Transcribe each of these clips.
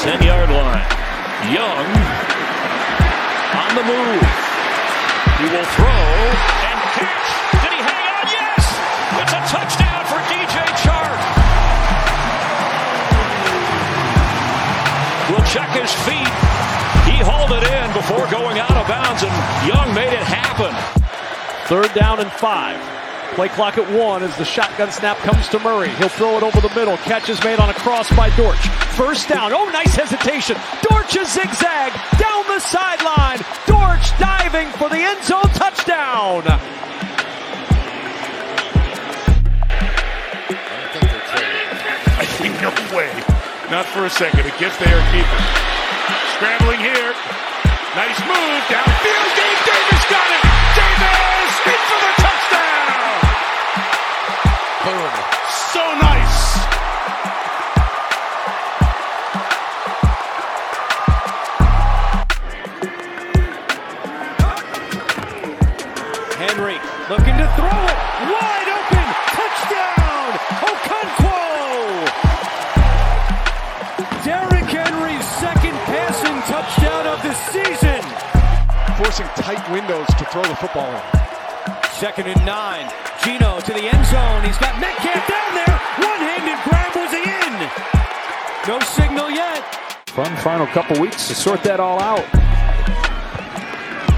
10 yard line. Young on the move. He will throw and catch. Did he hang on? Yes! It's a touchdown for DJ Chark. Will check his feet. He hauled it in before going out of bounds, and Young made it happen. Third down and five. Play clock at one as the shotgun snap comes to Murray. He'll throw it over the middle. Catch is made on a cross by Dortch. First down. Oh, nice hesitation. Dortch a zigzag down the sideline. Dortch diving for the end zone touchdown. I think no way. Not for a second. It gets there, keep it. Scrambling here. Nice move. Downfield. Windows to throw the football in. Second and nine. Gino to the end zone. He's got Metcalf down there. One-handed grab was he in. No signal yet. Fun final couple weeks to sort that all out.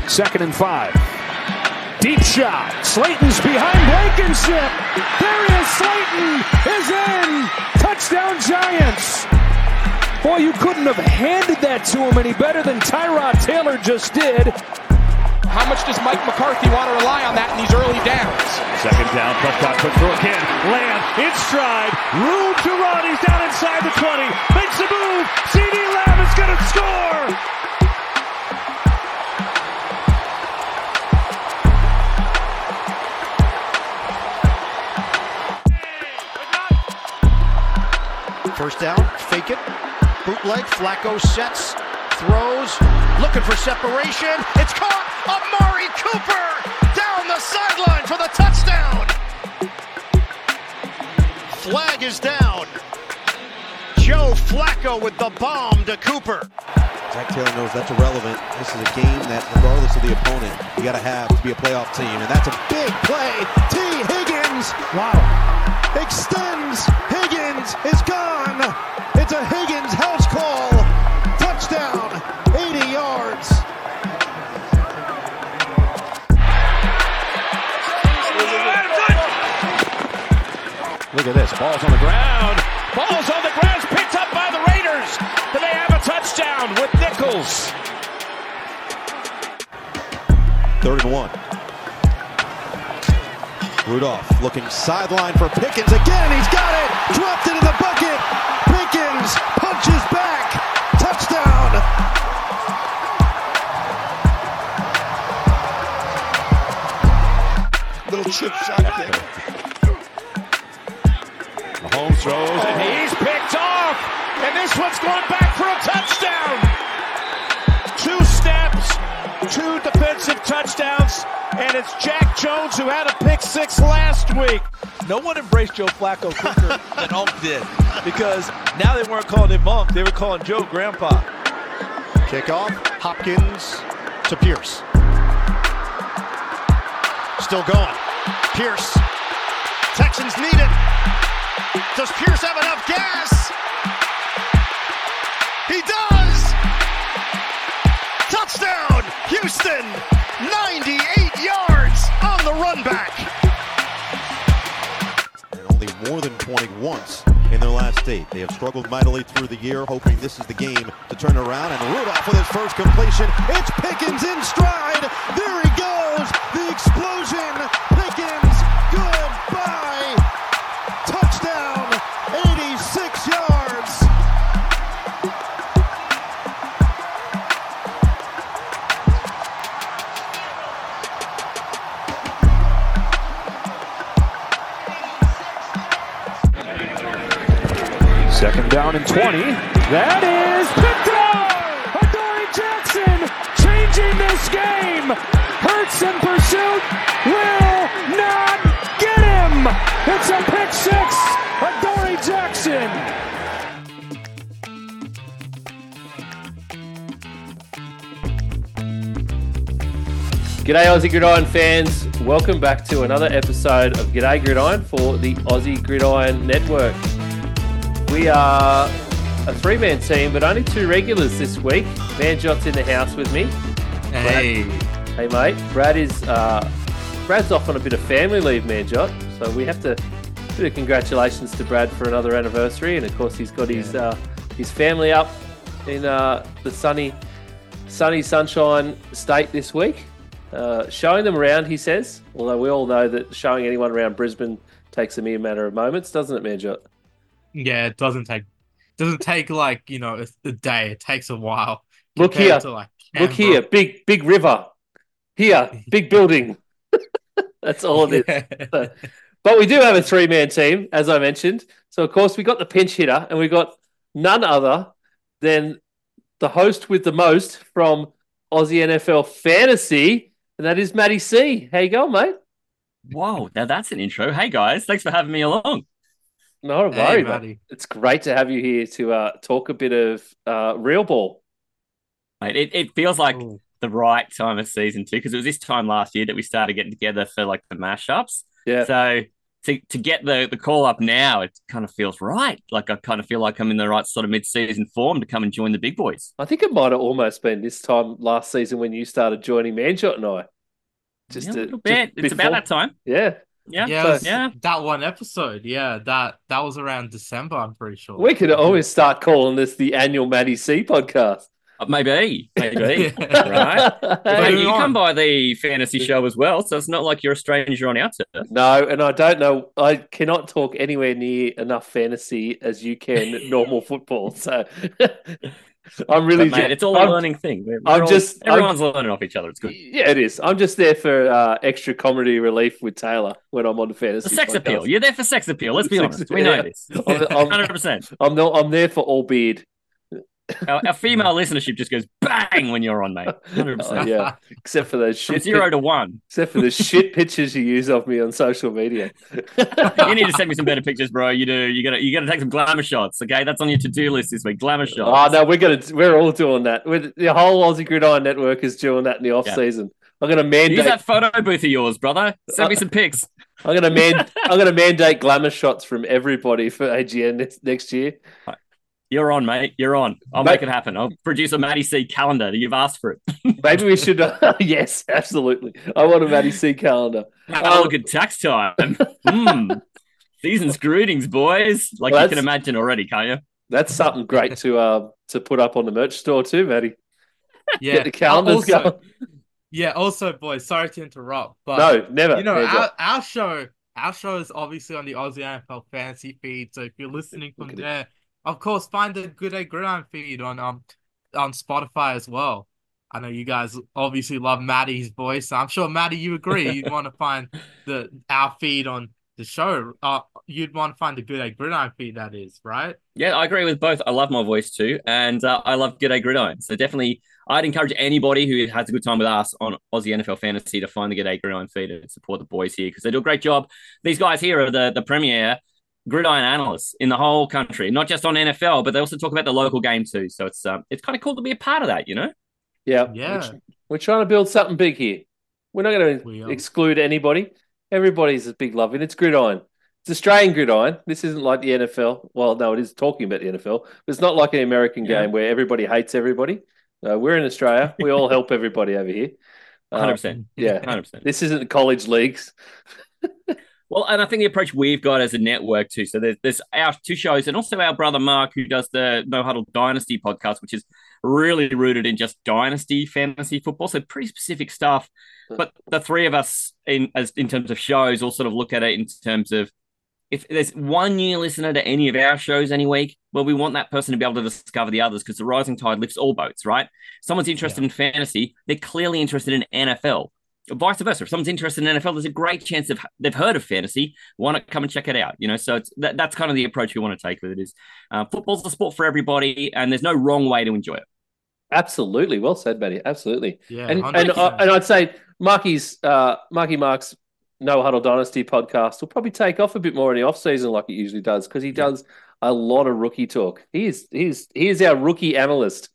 Second and five. Deep shot. Slayton's behind Blankenship. There he is. Slayton is in. Touchdown Giants. Boy, you couldn't have handed that to him any better than Tyrod Taylor just did. How much does Mike McCarthy want to rely on that in these early downs? Second down. Prescott puts through again. Lamb in stride. Room to run. He's down inside the 20. Makes the move. CeeDee Lamb is going to score. First down, fake it, bootleg, Flacco sets, throws, looking for separation. It's caught. Amari Cooper down the sideline for the touchdown. Flag is down. Joe Flacco with the bomb to Cooper. Zac Taylor knows that's irrelevant. This is a game that, regardless of the opponent, you got to have to be a playoff team. And that's a big play. Tee Higgins. Wow. Extends. Higgins is gone. It's a Higgins house call. Touchdown. Look at this. Ball's on the ground. Ball's on the ground. Picked up by the Raiders. Do they have a touchdown with Nichols? Third and one. Rudolph looking sideline for Pickens again. He's got it. Dropped it in the bucket. Pickens punches back. Touchdown. Little chip shot there. Mahomes throws and he's picked off. And this one's going back for a touchdown. Two steps, two defensive touchdowns, and it's Jack Jones who had a pick six last week. No one embraced Joe Flacco quicker than Unk did because now they weren't calling him Unk, they were calling Joe Grandpa. Kickoff, Hopkins to Pierce. Still going. Pierce. Texans need it. Does Pierce have enough gas? He does! Touchdown! Houston! 98 yards on the run back. And only more than 20 once in their last eight. They have struggled mightily through the year, hoping this is the game to turn around. And Rudolph with his first completion. It's Pickens in stride. There he goes. The explosion. down and 20. That is picked off! Adoree Jackson changing this game. Hurts in pursuit will not get him. It's a pick six. Adoree Jackson. G'day, Aussie Gridiron fans. Welcome back to another episode of G'day Gridiron for the Aussie Gridiron Network. We are a three man team, but only two regulars this week. Van Manjot's in the house with me. Hey. Hey, mate. Brad is uh, Brad's off on a bit of family leave, man, Manjot. So we have to bit of congratulations to Brad for another anniversary, and of course he's got his uh, his family up in uh, the sunny sunny sunshine state this week. Uh, showing them around, he says. Although we all know that showing anyone around Brisbane takes a mere matter of moments, doesn't it, Manjot? Yeah, it doesn't take doesn't take like you know a, a day. It takes a while. Look here. to, like, Look here, big big river. Here, big building. That's all it is. So- but we do have a three man team, as I mentioned. So of course we got the pinch hitter, and we got none other than the host with the most from Aussie NFL Fantasy, and that is Matty C. How you going, mate? Whoa, now that's an intro. Hey guys, thanks for having me along. No Hey, worry, mate. Matty. It's great to have you here to uh, talk a bit of uh, real ball. Mate, it, it feels like Ooh. the right time of season two because it was this time last year that we started getting together for like the mashups. Yeah. So to, to get the, the call up now, it kind of feels right. Like I kind of feel like I'm in the right sort of mid season form to come and join the big boys. I think it might have almost been this time last season when you started joining Manjot and I. Just Yeah, a to- little just bit. It's before- about that time. Yeah, Yeah. Yeah, So- yeah. that one episode. Yeah, that that was around December. I'm pretty sure. we could always start calling this the annual Matty C podcast. Uh, Maybe. Maybe. Yeah. right. Hey, you on. come by the fantasy show as well, so it's not like you're a stranger on our turf. No, and I don't know. I cannot talk anywhere near enough fantasy as you can normal football. So I'm really, But, mate, it's all a I'm- learning thing. We're, I'm we're all- just- I'm- everyone's learning off each other. It's good. Yeah, it is. I'm just there for uh, extra comedy relief with Taylor when I'm on the fantasy. The sex podcast. appeal. You're there for sex appeal. Let's be Sex honest. We know yeah. this. I'm, I'm, Hundred percent. I'm, no, I'm there for all beard. Our, our female listenership just goes bang when you're on, mate. Oh, Hundred Oh, percent. yeah, except for those From shit. zero to one. except for the shit pictures you use of me on social media. You need to send me some better pictures, bro. You do. You gotta. You gotta take some glamour shots. Okay, that's on your to-do list this week. Glamour shots. Oh shots. no, we're gonna we're all doing that. We're, the whole Aussie Gridiron Network is doing that in the off Yeah. season. I'm gonna mandate. Use that photo booth of yours, brother. Send me uh, some pics. I'm gonna man. I'm gonna mandate glamour shots from everybody for AGN next, next year. You're on, mate. You're on. I'll Mate- make it happen. I'll produce a Matty C calendar. You've asked for it. Maybe we should. Uh, yes, absolutely. I want a Matty C calendar. Oh, Um, look at tax time. Hmm. Season's greetings, boys. Like Well, you can imagine already, can't you? That's something great to uh, to put up on the merch store too, Matty. Yeah, Get the calendars also, going. Yeah. Also, boys, sorry to interrupt, but No, never. you know Never. our, our show our show is obviously on the Aussie NFL fantasy feed. So if you're listening from there. it. Of course, find the Good Day Gridiron feed on um on Spotify as well. I know you guys obviously love Matty's voice. I'm sure Matty, you agree. You'd want to find the our feed on the show. Uh, you'd want to find the Good Day Gridiron feed. That is right. Yeah, I agree with both. I love my voice too, and uh, I love G'day Gridiron. So definitely, I'd encourage anybody who has a good time with us on Aussie NFL Fantasy to find the G'day Gridiron feed and support the boys here because they do a great job. These guys here are the the premier gridiron analysts in the whole country, not just on NFL, but they also talk about the local game too. So it's um, it's kind of cool to be a part of that, you know. Yeah, Yeah. We're, we're trying to build something big here. We're not going We to exclude anybody. Everybody's a big love, and it's gridiron. It's Australian gridiron. This isn't like the NFL. Well, no, it is talking about the NFL, but it's not like an American Yeah. game where everybody hates everybody. No, we're in Australia. We all help everybody over here. Uh, Hundred percent. yeah. Hundred percent. This isn't college leagues. Well, and I think the approach we've got as a network too. So there's, there's our two shows, and also our brother Mark, who does the No Huddle Dynasty podcast, which is really rooted in just dynasty fantasy football. So pretty specific stuff. But the three of us, in as in terms of shows, all sort of look at it in terms of if there's one new listener to any of our shows any week, well, we want that person to be able to discover the others because the rising tide lifts all boats, right? Someone's interested in fantasy, they're clearly interested in NFL vice versa. If someone's interested in NFL, there's a great chance they've, they've heard of fantasy. Why not come and check it out? You know, so it's that, that's kind of the approach we want to take with it. Is uh, football's a sport for everybody, and there's no wrong way to enjoy it. Absolutely, well said, Matty. Absolutely. Yeah, and 100%. and, I, and I'd say Marky's uh, Marky Mark's No Huddle Dynasty podcast will probably take off a bit more in the off season like it usually does because he does a lot of rookie talk. He is he's he is our rookie analyst.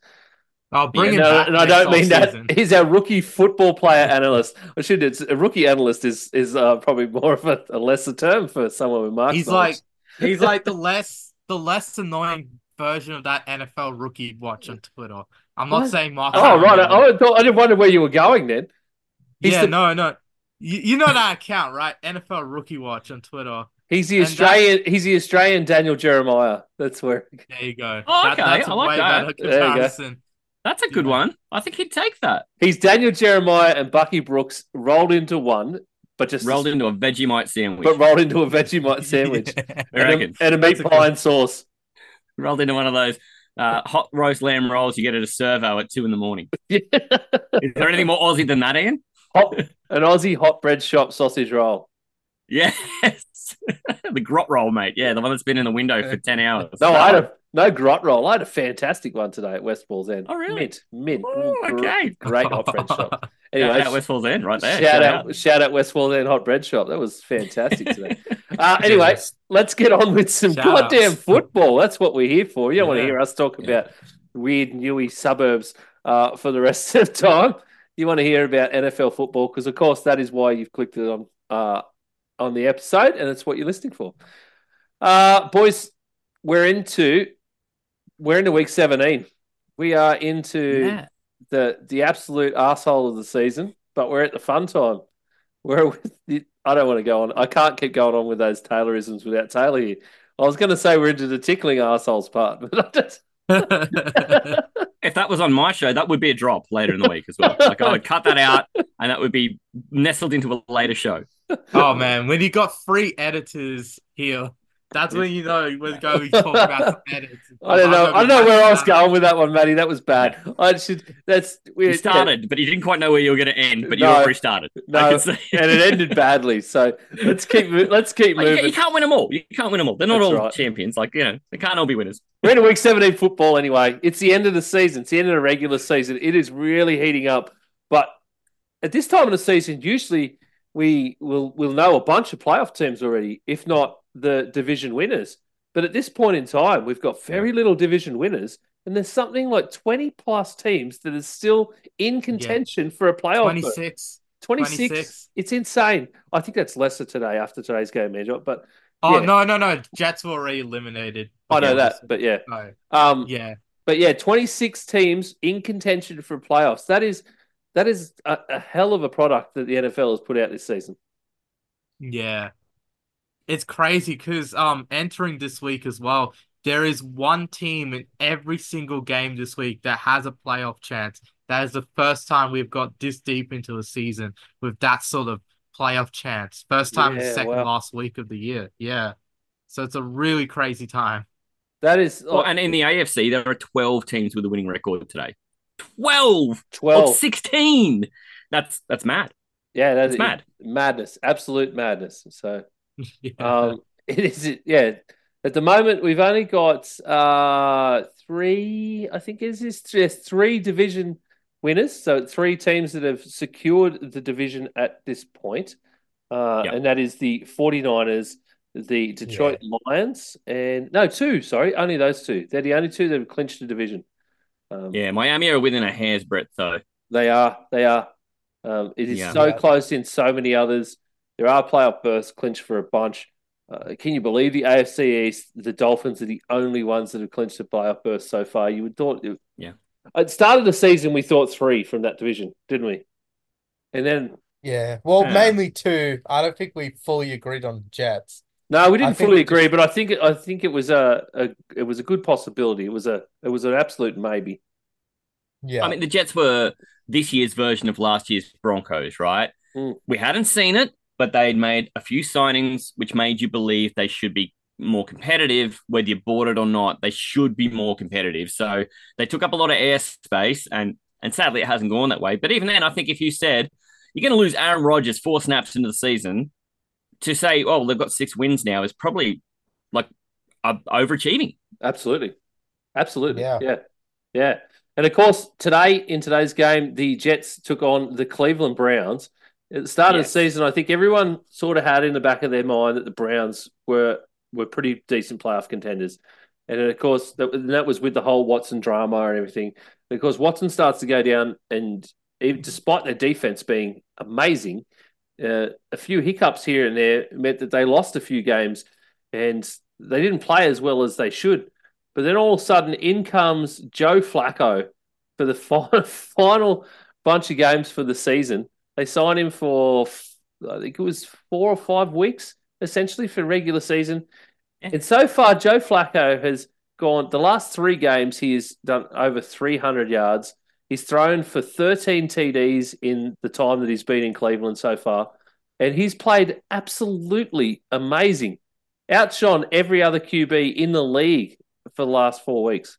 I'll bring Yeah, him no, back. and I don't mean offseason. that. He's our rookie football player analyst. I should. It's a rookie analyst is is uh, probably more of a, a lesser term for someone with Mark's He's knowledge. like he's like the less the less annoying version of that NFL rookie watch on Twitter. I'm not What? saying Mark. oh right. I, I, thought, I didn't wonder where you were going then. He's yeah, the- no, no. You, you know that account, right? NFL rookie watch on Twitter. He's the And Australian. He's the Australian Daniel Jeremiah. That's where. There you go. Oh, That- okay, that's a I like way that. better There you go. That's a good one. I think he'd take that. He's Daniel Jeremiah and Bucky Brooks rolled into one, but just Rolled into a Vegemite sandwich. but rolled into a Vegemite sandwich and, a, and a meat That's a pie and sauce. Rolled into one of those uh, hot roast lamb rolls you get at a servo at two in the morning. Yeah. Is there anything more Aussie than that, Ian? hot, an Aussie hot bread shop sausage roll. Yes. the grot roll, mate. Yeah, the one that's been in the window for 10 hours. No, I had a no grot roll. I had a fantastic one today at West Wallsend. Oh, really? Mint, mint. Oh, Gr- okay. Great hot bread shop. Anyway, Anyway, out West Wallsend, right there. shout out, shout out West Wallsend hot bread shop. That was fantastic today. uh, anyway, let's get on with some Shout goddamn outs. football. That's what we're here for. You don't want to hear us talk about weird newy suburbs uh, for the rest of the time. You want to hear about NFL football because, of course, that is why you've clicked it on uh, on the episode, and it's what you're listening for. Uh, boys, we're into we're into week 17. We are into Yeah. the the absolute asshole of the season, but we're at the fun time. We're with the, I don't want to go on. I can't keep going on with those Taylorisms without Taylor here. I was going to say we're into the tickling assholes part, but I just If that was on my show, that would be a drop later in the week as well. Like I would cut that out, and that would be nestled into a later show. oh man, when you got three editors here, that's when you know we're going to talk about some edits. I don't know. I'm don't know where I was going with that one, Matty. That was bad. I should. That's we You started, but you didn't quite know where you were going to end, but you No. already started. I No, can see. and it ended badly. So let's keep let's keep Like, you, moving. you can't win them all. You can't win them all. They're not That's all right. champions. Like you know, they can't all be winners. We're into week 17 football anyway. It's the end of the season. It's the end of the regular season. It is really heating up. But at this time of the season, usually we will will know a bunch of playoff teams already, if not the division winners. But at this point in time, we've got very little division winners, and there's something like 20 plus teams that are still in contention for a playoff. berth. 26. 26. 26. It's insane. I think that's lesser today after today's game, Andrew. But Oh Yeah. no, no, no! Jets were already eliminated. I know that. But yeah. No. Um, Yeah. But yeah, 26 teams in contention for playoffs. That is that is a, a hell of a product that the NFL has put out this season. Yeah. It's crazy because um entering this week as well, there is one team in every single game this week that has a playoff chance. That is the first time we've got this deep into a season with that sort of playoff chance. First time in the second wow. last week of the year. Yeah. So it's a really crazy time. That is Well, and in the AFC, there are 12 teams with a winning record today. 12 12. 16. That's that's mad. yeah, that's mad. Madness, absolute madness. So Yeah. um it is yeah. At the moment we've only got uh three I think is this yes, three division winners. So three teams that have secured the division at this point. Uh Yep. and that is the 49ers, the Detroit Lions, and no, two, sorry, only those two. They're the only two that have clinched the division. Um, Yeah, Miami are within a hair's breadth, though. They are. They are. Um, it is Yeah. so close in so many others. There are playoff berths clinched for a bunch. Uh, can you believe the AFC East? The Dolphins are the only ones that have clinched a playoff berth so far. You would thought, it, Yeah. At the start of the season, we thought three from that division, didn't we? And then Yeah. Well, Yeah. mainly two. I don't think we fully agreed on Jets. no, we didn't think fully we agree, but I think it, I think it was a, a it was a good possibility. It was a it was an absolute maybe. Yeah. I mean, the Jets were this year's version of last year's Broncos, right? Mm. We hadn't seen it, but they'd made a few signings which made you believe they should be more competitive, whether you bought it or not. They should be more competitive. So they took up a lot of airspace, and and sadly, it hasn't gone that way. But even then, I think if you said you're going to lose Aaron Rodgers four snaps into the season, to say, oh, they've got six wins now is probably like uh, overachieving. Absolutely. Absolutely. Yeah. Yeah. Yeah. And of course, today, in today's game, the Jets took on the Cleveland Browns. At the start of the season, I think everyone sort of had in the back of their mind that the Browns were were pretty decent playoff contenders. And of course, that, that was with the whole Watson drama and everything. Course, Watson starts to go down, and even, despite their defense being amazing, uh, a few hiccups here and there meant that they lost a few games and they didn't play as well as they should. But then all of a sudden, in comes Joe Flacco for the final bunch of games for the season. They signed him for, I think it was four or five weeks, essentially, for regular season. And so far, Joe Flacco has gone the last three games, he has done over 300 yards. He's thrown for 13 TDs in the time that he's been in Cleveland so far. And he's played absolutely amazing. Outshone every other QB in the league for the last four weeks.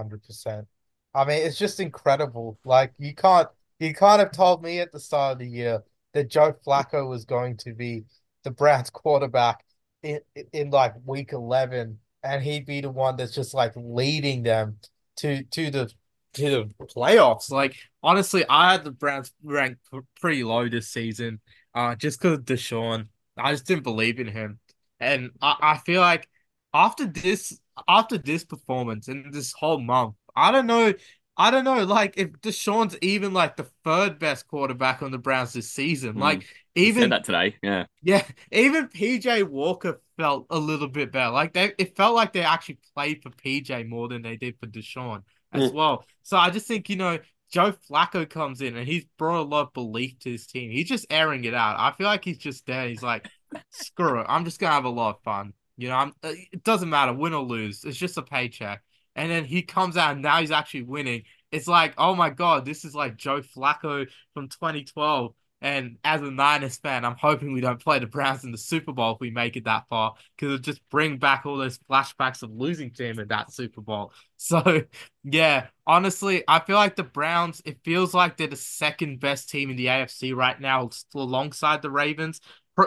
100%. I mean, it's just incredible. Like, you can't, you kind of told me at the start of the year that Joe Flacco was going to be the Browns quarterback in, in like week 11 and he'd be the one that's just like leading them to to the to the playoffs. Like honestly, I had the Browns ranked pretty low this season, uh, just because of Deshaun. I just didn't believe in him, and I, I feel like after this after this performance and this whole month, I don't know. I don't know, like if Deshaun's even like the third best quarterback on the Browns this season. Mm. Like even that today, yeah, yeah. Even PJ Walker felt a little bit better. Like they, it felt like they actually played for PJ more than they did for Deshaun as mm. well. So I just think you know Joe Flacco comes in and he's brought a lot of belief to his team. He's just airing it out. I feel like he's just there. He's like, screw it. I'm just gonna have a lot of fun. You know, I'm. It doesn't matter win or lose. It's just a paycheck and then he comes out and now he's actually winning. It's like, oh my god, this is like Joe Flacco from 2012. And as a Niners fan, I'm hoping we don't play the Browns in the Super Bowl if we make it that far, because it'll just bring back all those flashbacks of losing him in that Super Bowl. So, yeah, honestly, I feel like the Browns, it feels like they're the second best team in the AFC right now, alongside the Ravens.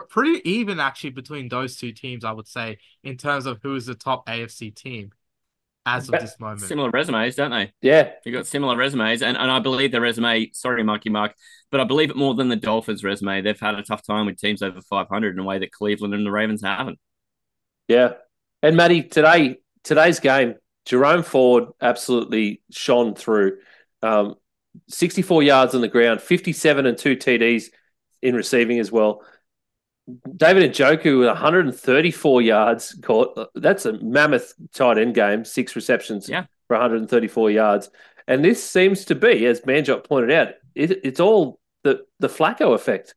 pretty even, actually, between those two teams, I would say, in terms of who is the top AFC team as of this moment. Similar resumes, don't they? Yeah. You've got similar resumes. And, and I believe the resume, sorry, Marky Mark, but I believe it more than the Dolphins resume. They've had a tough time with teams over 500 in a way that Cleveland and the Ravens haven't. Yeah. And Matty, today, today's game, Jerome Ford absolutely shone through. Um, 64 yards on the ground, 57 and two TDs in receiving as well. David Njoku with 134 yards caught. That's a mammoth tight end game, six receptions yeah. for 134 yards. And this seems to be, as Manjot pointed out, it, it's all the, the Flacco effect.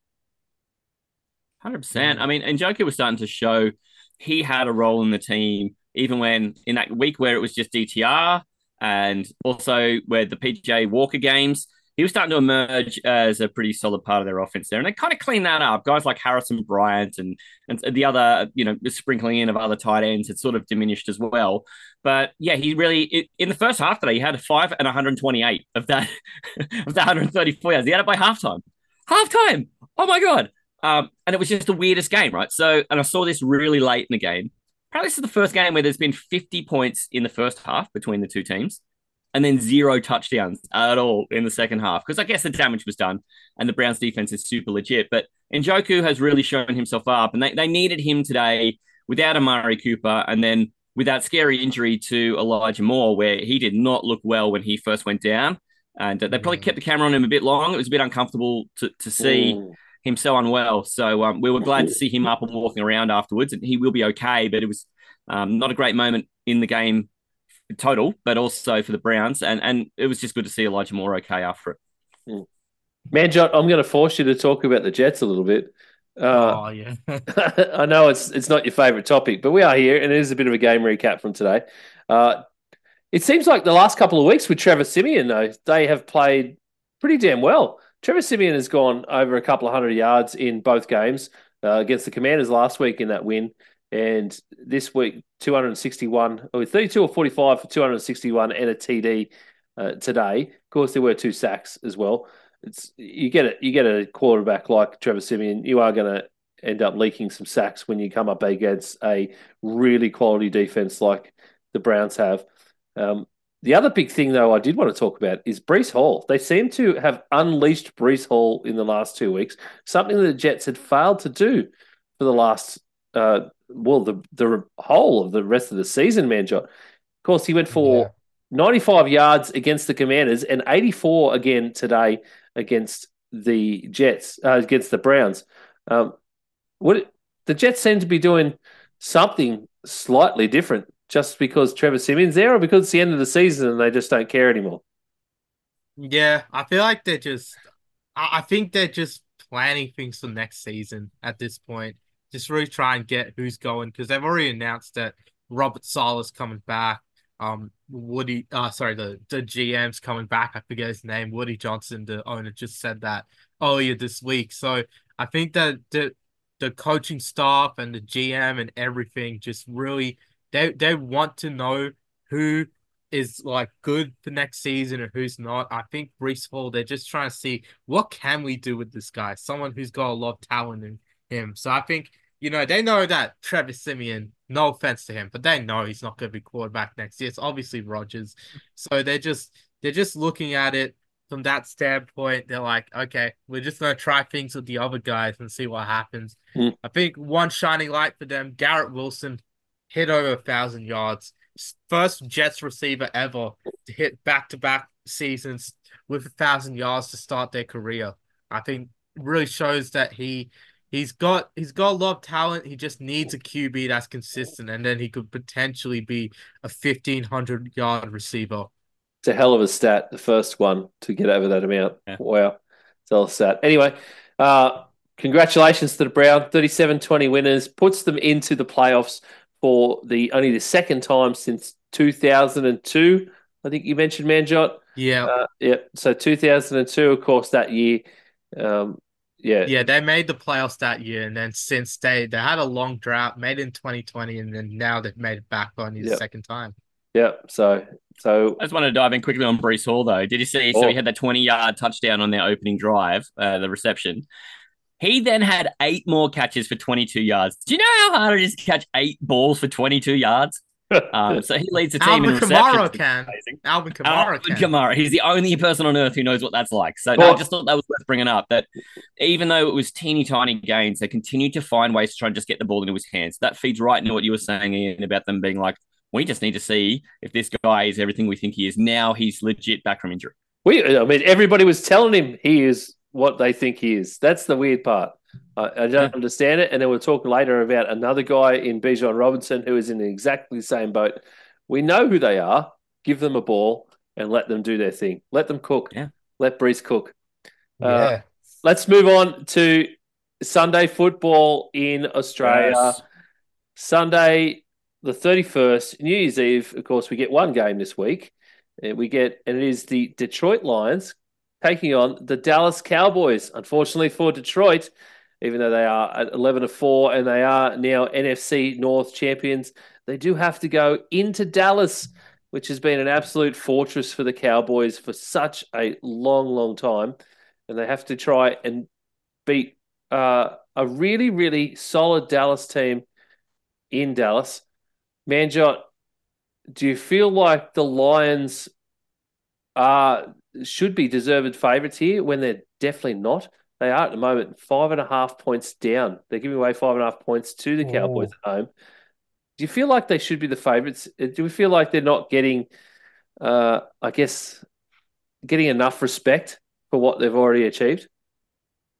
100%. I mean, Njoku was starting to show he had a role in the team, even when in that week where it was just DTR and also where the PJ Walker games – he was starting to emerge as a pretty solid part of their offense there. And they kind of cleaned that up. Guys like Harrison Bryant and, and the other, you know, sprinkling in of other tight ends had sort of diminished as well. But yeah, he really, it, in the first half today, he had five and 128 of that, of the 134 yards. He had it by halftime. Halftime. Oh my God. Um, and it was just the weirdest game, right? So, and I saw this really late in the game. Apparently, this is the first game where there's been 50 points in the first half between the two teams and then zero touchdowns at all in the second half because I guess the damage was done and the Browns defense is super legit. But Njoku has really shown himself up and they, they needed him today without Amari Cooper and then with that scary injury to Elijah Moore where he did not look well when he first went down. And they probably kept the camera on him a bit long. It was a bit uncomfortable to, to see Ooh. him so unwell. So um, we were glad to see him up and walking around afterwards and he will be okay. But it was um, not a great moment in the game total, but also for the Browns. And and it was just good to see Elijah Moore okay after it. Mm. Man, John, I'm going to force you to talk about the Jets a little bit. Uh, oh yeah, I know it's it's not your favorite topic, but we are here, and it is a bit of a game recap from today. Uh, it seems like the last couple of weeks with Trevor Siemian, though, they have played pretty damn well. Trevor Siemian has gone over a couple of hundred yards in both games uh, against the Commanders last week in that win. And this week, 261, or 32 or 45 for 261 and a TD uh, today. Of course, there were two sacks as well. It's you get it. You get a quarterback like Trevor Siemian, you are going to end up leaking some sacks when you come up against a really quality defense like the Browns have. Um, the other big thing, though, I did want to talk about is Breece Hall. They seem to have unleashed Breece Hall in the last two weeks, something that the Jets had failed to do for the last uh, well the the whole of the rest of the season, Manjot. Of course, he went for Yeah. 95 yards against the Commanders and 84 again today against the Jets, uh, against the Browns. Um, what the Jets seem to be doing something slightly different just because Trevor Siemian's there, or because it's the end of the season and they just don't care anymore. Yeah, I feel like they're just. I think they're just planning things for next season at this point. Just really try and get who's going because they've already announced that Robert Saleh's coming back. Um, Woody, uh, sorry, the the GM's coming back. I forget his name. Woody Johnson, the owner, just said that earlier this week. So I think that the the coaching staff and the GM and everything just really they they want to know who is like good for next season or who's not. I think Breece Hall, they're just trying to see what can we do with this guy, someone who's got a lot of talent in him. So I think you know they know that Trevor Siemian. No offense to him, but they know he's not going to be quarterback next year. It's obviously Rodgers, so they're just they're just looking at it from that standpoint. They're like, okay, we're just going to try things with the other guys and see what happens. Mm. I think one shining light for them, Garrett Wilson hit over a thousand yards. First Jets receiver ever to hit back to back seasons with a thousand yards to start their career. I think really shows that he he's got he's got a lot of talent. He just needs a QB that's consistent, and then he could potentially be a fifteen hundred yard receiver. It's a hell of a stat, the first one to get over that amount. Wow. It's a hell of a stat. Anyway, uh, congratulations to the Brown. 37-20 winners, puts them into the playoffs for the only the second time since 2002. I think you mentioned Manjot. Yeah. Uh, yeah. So 2002, of course, that year. Um, yeah. Yeah, they made the playoffs that year, and then since they they had a long drought, made it in 2020, and then now they've made it back on the Yep. second time. Yeah. So, so I just want to dive in quickly on Breece Hall, though. Did you see? So Oh. he had that 20 yard touchdown on their opening drive, uh, the reception. He then had eight more catches for 22 yards. Do you know how hard it is to catch eight balls for 22 yards? Um, so he leads the team Alvin in receptions. Kamara which can. amazing. Alvin Kamara Alvin can. Kamara. He's the only person on earth who knows what that's like. So no, I just thought that was worth bringing up. That even though it was teeny tiny gains, they continued to find ways to try and just get the ball into his hands. That feeds right into what you were saying, Ian, about them being like, we just need to see if this guy is everything we think he is. Now he's legit back from injury. we, I mean, everybody was telling him he is what they think he is. That's the weird part. I, I don't understand it. And then we'll talk later about another guy in Bijan Robinson who is in exactly the same boat. We know who they are. Give them a ball and let them do their thing. Let them cook. Yeah. Let Breece cook. Uh, Yeah. Let's move on to Sunday football in Australia. Yes. Sunday, the 31st, New Year's Eve, of course, we get one game this week. Uh, We get, and it is the Detroit Lions taking on the Dallas Cowboys. Unfortunately for Detroit, even though they are at 11 to 4 and they are now NFC North champions, they do have to go into Dallas, which has been an absolute fortress for the Cowboys for such a long, long time. And they have to try and beat uh, a really, really solid Dallas team in Dallas. Manjot, do you feel like the Lions are should be deserved favourites here when they're definitely not? They are at the moment five and a half points down. They're giving away five and a half points to the Cowboys at home. Do you feel like they should be the favourites? Uh, Do we feel like they're not getting, uh, I guess, getting enough respect for what they've already achieved?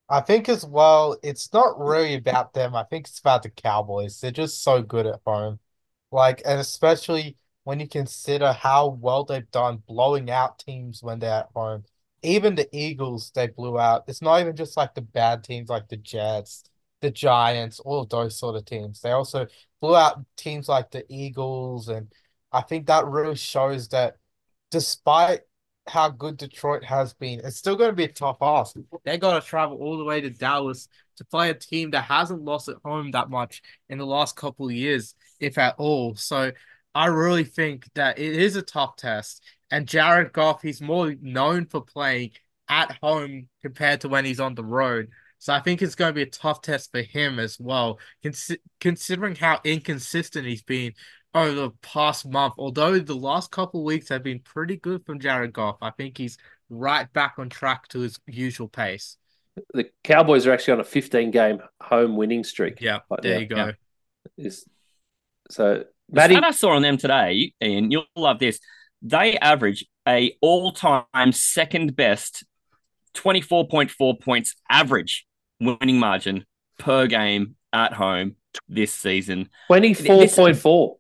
I think as well, it's not really about them. I think it's about the Cowboys. They're just so good at home. Like, and especially when you consider how well they've done blowing out teams when they're at home. Even the Eagles, they blew out. It's not even just like the bad teams like the Jets, the Giants, all those sort of teams. They also blew out teams like the Eagles. And I think that really shows that despite how good Detroit has been, it's still going to be a tough ask. They got to travel all the way to Dallas to play a team that hasn't lost at home that much in the last couple of years, if at all. So I really think that it is a tough test. And Jared Goff, he's more known for playing at home compared to when he's on the road. So I think it's going to be a tough test for him as well, Consi- considering how inconsistent he's been over the past month. Although the last couple of weeks have been pretty good from Jared Goff, I think he's right back on track to his usual pace. The Cowboys are actually on a 15 game home winning streak. Yeah, right there now. you go. Is so The Matty. stat I saw on them today, and you'll love this. They average a all-time second best 24.4 points average winning margin per game at home this season. Twenty four point four.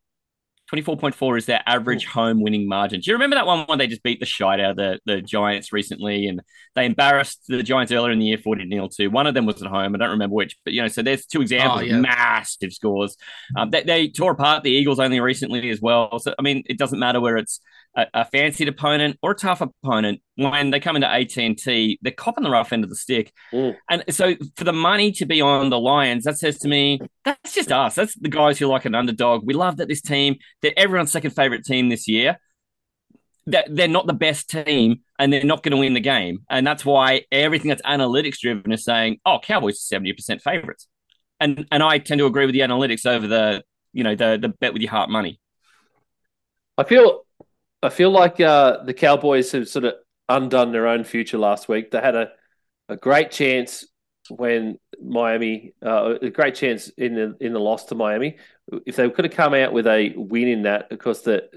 24.4 is their average home winning margin. Do you remember that one when they just beat the shite out of the, the Giants recently and they embarrassed the Giants earlier in the year 40 0 2? One of them was at home. I don't remember which, but you know, so there's two examples Oh, yeah. massive scores. Um, they, they tore apart the Eagles only recently as well. So, I mean, it doesn't matter whether it's a, a fancied opponent or a tough opponent. When they come into AT&T, they're copping the rough end of the stick. Mm. And so for the money to be on the Lions, that says to me, that's just us. That's the guys who like an underdog. We love that this team, they're everyone's second favorite team this year. That they're not the best team and they're not going to win the game. And that's why everything that's analytics driven is saying, oh, Cowboys are 70% favorites. And and I tend to agree with the analytics over the, you know, the the bet with your heart money. I feel I feel like uh, the Cowboys have sort of undone their own future last week. They had a, a great chance when Miami, uh, a great chance in the in the loss to Miami. If they could have come out with a win in that, of course, the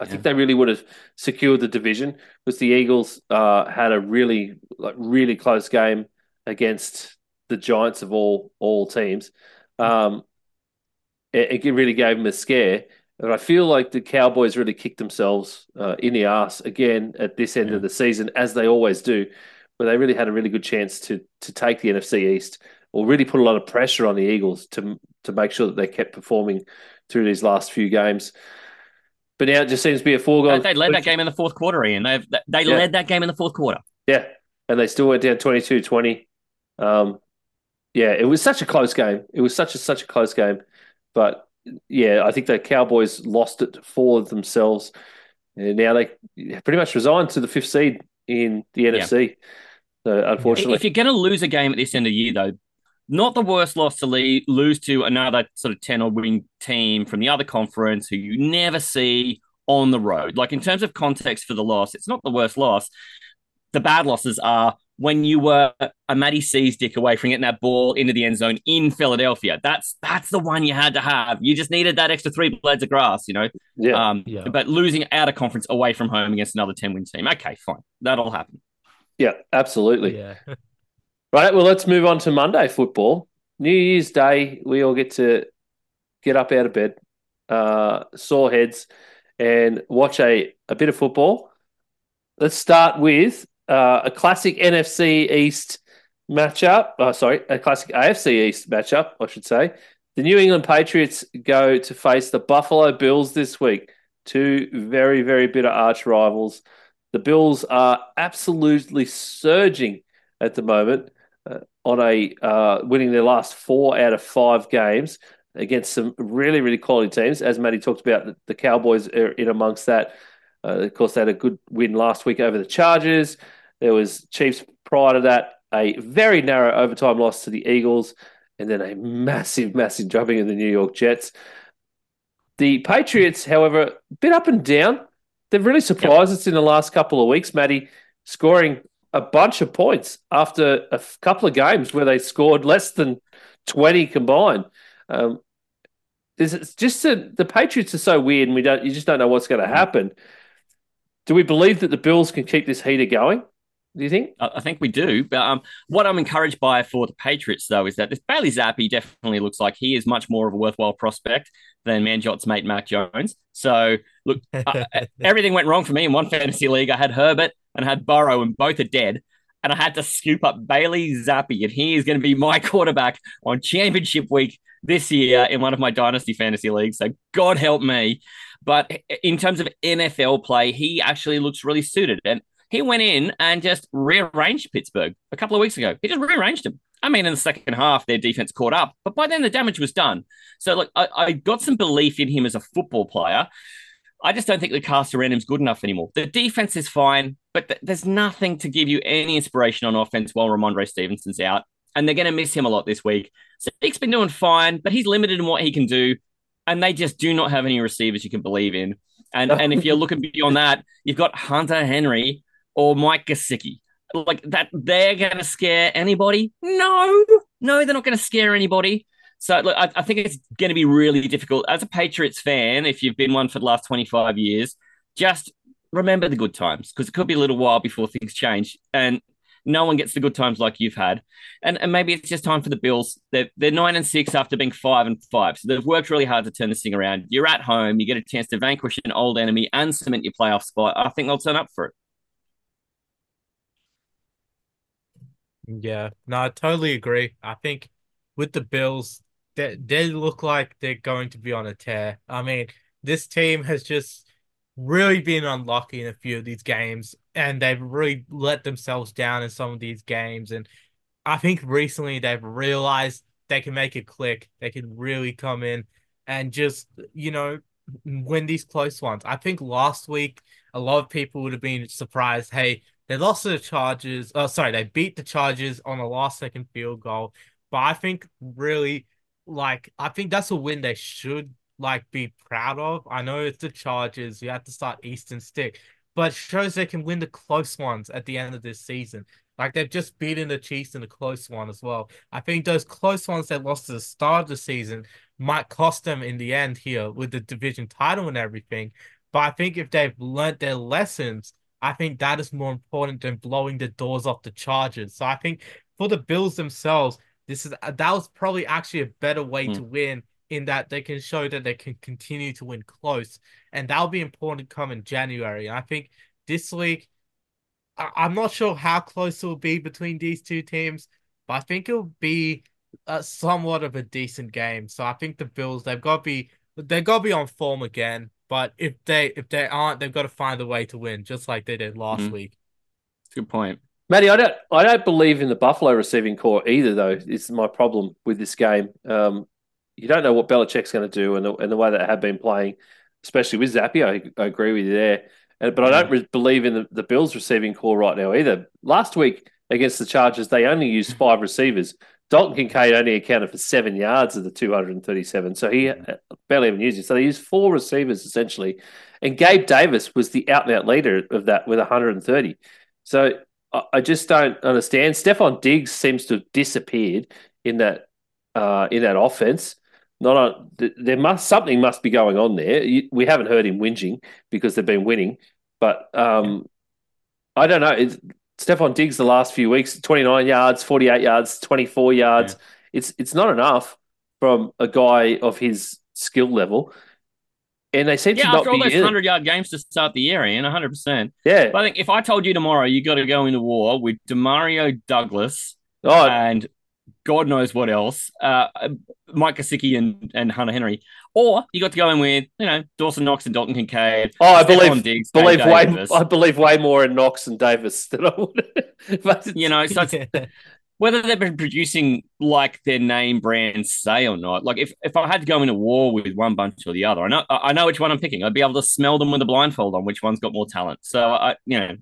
I think they really would have secured the division. Because the Eagles uh, had a really like really close game against the Giants of all all teams. Um, it, it really gave them a scare. And I feel like the Cowboys really kicked themselves uh, in the ass again at this end of the season, as they always do. But they really had a really good chance to to take the NFC East, or really put a lot of pressure on the Eagles to to make sure that they kept performing through these last few games. But now it just seems to be a foregone. They led that game in the fourth quarter, Ian. They've, they Yeah. led that game in the fourth quarter. Yeah, and they still went down 22-20. Um, yeah, it was such a close game. It was such a such a close game, but yeah, I think the Cowboys lost it for themselves, and now they pretty much resigned to the fifth seed in the NFC. So unfortunately, If you're going to lose a game at this end of the year, though, not the worst loss to le- lose to another sort of 10 or win team from the other conference who you never see on the road. Like in terms of context for the loss, it's not the worst loss. The bad losses are when you were a Matty C's dick away from getting that ball into the end zone in Philadelphia. That's that's the one you had to have. You just needed that extra three blades of grass, you know. Yeah. Um, But losing out of conference away from home against another 10 win team, okay, fine, that'll happen. yeah, absolutely. Yeah. Right. Well, let's move on to Monday football. New Year's Day, we all get to get up out of bed, uh, sore heads, and watch a, a bit of football. Let's start with uh, a classic NFC East matchup. Oh, sorry, a classic AFC East matchup, I should say. The New England Patriots go to face the Buffalo Bills this week. Two very, very bitter arch rivals. The Bills are absolutely surging at the moment uh, on a uh, winning their last four out of five games against some really, really quality teams. As Matty talked about, the, the Cowboys are in amongst that. Uh, of course, they had a good win last week over the Chargers. There was Chiefs prior to that, a very narrow overtime loss to the Eagles, and then a massive, massive drubbing of the New York Jets. The Patriots, however, a bit up and down. They've really surprised us in the last couple of weeks, Matty, scoring a bunch of points after a f- couple of games where they scored less than 20 combined. Um, it's just a, the Patriots are so weird, and we don't you just don't know what's going to happen. Do we believe that the Bills can keep this heater going? Do you think? I I think we do. But um, what I'm encouraged by for the Patriots, though, is that this Bailey Zappe definitely looks like he is much more of a worthwhile prospect than Manjot's mate Mac Jones. So look, uh, everything went wrong for me in one fantasy league. I had Herbert and I had Burrow, and both are dead. And I had to scoop up Bailey Zappe, and he is going to be my quarterback on championship week this year in one of my dynasty fantasy leagues. So God help me. But in terms of NFL play, he actually looks really suited. And he went in and just rearranged Pittsburgh a couple of weeks ago. He just rearranged them. I mean, in the second half, their defense caught up, but by then the damage was done. So, look, I, I got some belief in him as a football player. I just don't think the cast around him's good enough anymore. The defense is fine, but th- there's nothing to give you any inspiration on offense while Rhamondre Stevenson's out. And they're going to miss him a lot this week. Zeke's been doing fine, but he's limited in what he can do. And they just do not have any receivers you can believe in. And and if you're looking beyond that, you've got Hunter Henry or Mike Gesicki. Like that, they're going to scare anybody? No, no, they're not going to scare anybody. So look, I, I think it's going to be really difficult as a Patriots fan. If you've been one for the last 25 years, just remember the good times because it could be a little while before things change. And no one gets the good times like you've had. And, and maybe it's just time for the Bills. They're, they're nine and six after being five and five. So they've worked really hard to turn this thing around. You're at home, you get a chance to vanquish an old enemy and cement your playoff spot. I think they'll turn up for it. Yeah, no, I totally agree. I think with the Bills, they, they look like they're going to be on a tear. I mean, this team has just really been unlucky in a few of these games, and they've really let themselves down in some of these games. And I think recently they've realized they can make it click. They can really come in and just, you know, win these close ones. I think last week a lot of people would have been surprised. Hey, they lost to the Chargers. Oh, sorry, they beat the Chargers on a last second field goal. But I think really, like, I think that's a win they should like be proud of. I know it's the Chargers. You have to start Easton Stick, but shows they can win the close ones at the end of this season. Like they've just beaten the Chiefs in a close one as well. I think those close ones they lost at the start of the season might cost them in the end here with the division title and everything. But I think if they've learned their lessons, I think that is more important than blowing the doors off the Chargers. So I think for the Bills themselves, this is that was probably actually a better way mm. to win in that they can show that they can continue to win close, and that'll be important come in January. And I think this week, I- I'm not sure how close it will be between these two teams, but I think it'll be a, somewhat of a decent game. So I think the Bills they've got to be they've got to be on form again. But if they if they aren't, they've got to find a way to win, just like they did last mm-hmm. week. Good point. Matty, I don't, I don't believe in the Buffalo receiving corps either. Though Is my problem with this game. Um, you don't know what Belichick's going to do and the, and the way that have been playing, especially with Zappe. I, I agree with you there. but I don't mm-hmm. re- believe in the, the Bills receiving corps right now either. Last week against the Chargers, they only used mm-hmm. five receivers. Dalton Kincaid only accounted for seven yards of the 237, so he mm-hmm. uh, barely even used it. So they used four receivers essentially, and Gabe Davis was the out and out leader of that with 130. So I, I just don't understand. Stefon Diggs seems to have disappeared in that uh, in that offense not on, there must something must be going on there. We haven't heard him whinging because they've been winning, but um, I don't know. It's, Stefon Diggs the last few weeks, twenty nine yards, forty eight yards, twenty four yards. Yeah. It's it's not enough from a guy of his skill level. And they seem yeah, to not after all be those hundred yard games to start the year, Ian, hundred percent. Yeah, but I think if I told you tomorrow you got to go into war with Demario Douglas oh, and God knows what else, uh, Mike Gesicki and, and Hunter Henry. Or you got to go in with, you know, Dawson Knox and Dalton Kincaid. Oh, I believe, Diggs, believe way, I believe way more in Knox and Davis than I would. but, you know, so whether they've been producing like their name brands say or not. Like if, if I had to go into war with one bunch or the other, I know I know which one I'm picking. I'd be able to smell them with a blindfold on which one's got more talent. So I, you know,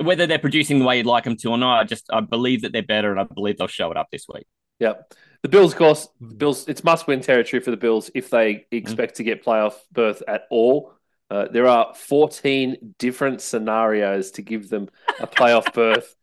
whether they're producing the way you'd like them to or not, I just I believe that they're better, and I believe they'll show it up this week. Yep. The Bills, of course, the Bills. It's must-win territory for the Bills if they expect mm. to get playoff berth at all. Uh, there are 14 different scenarios to give them a playoff berth.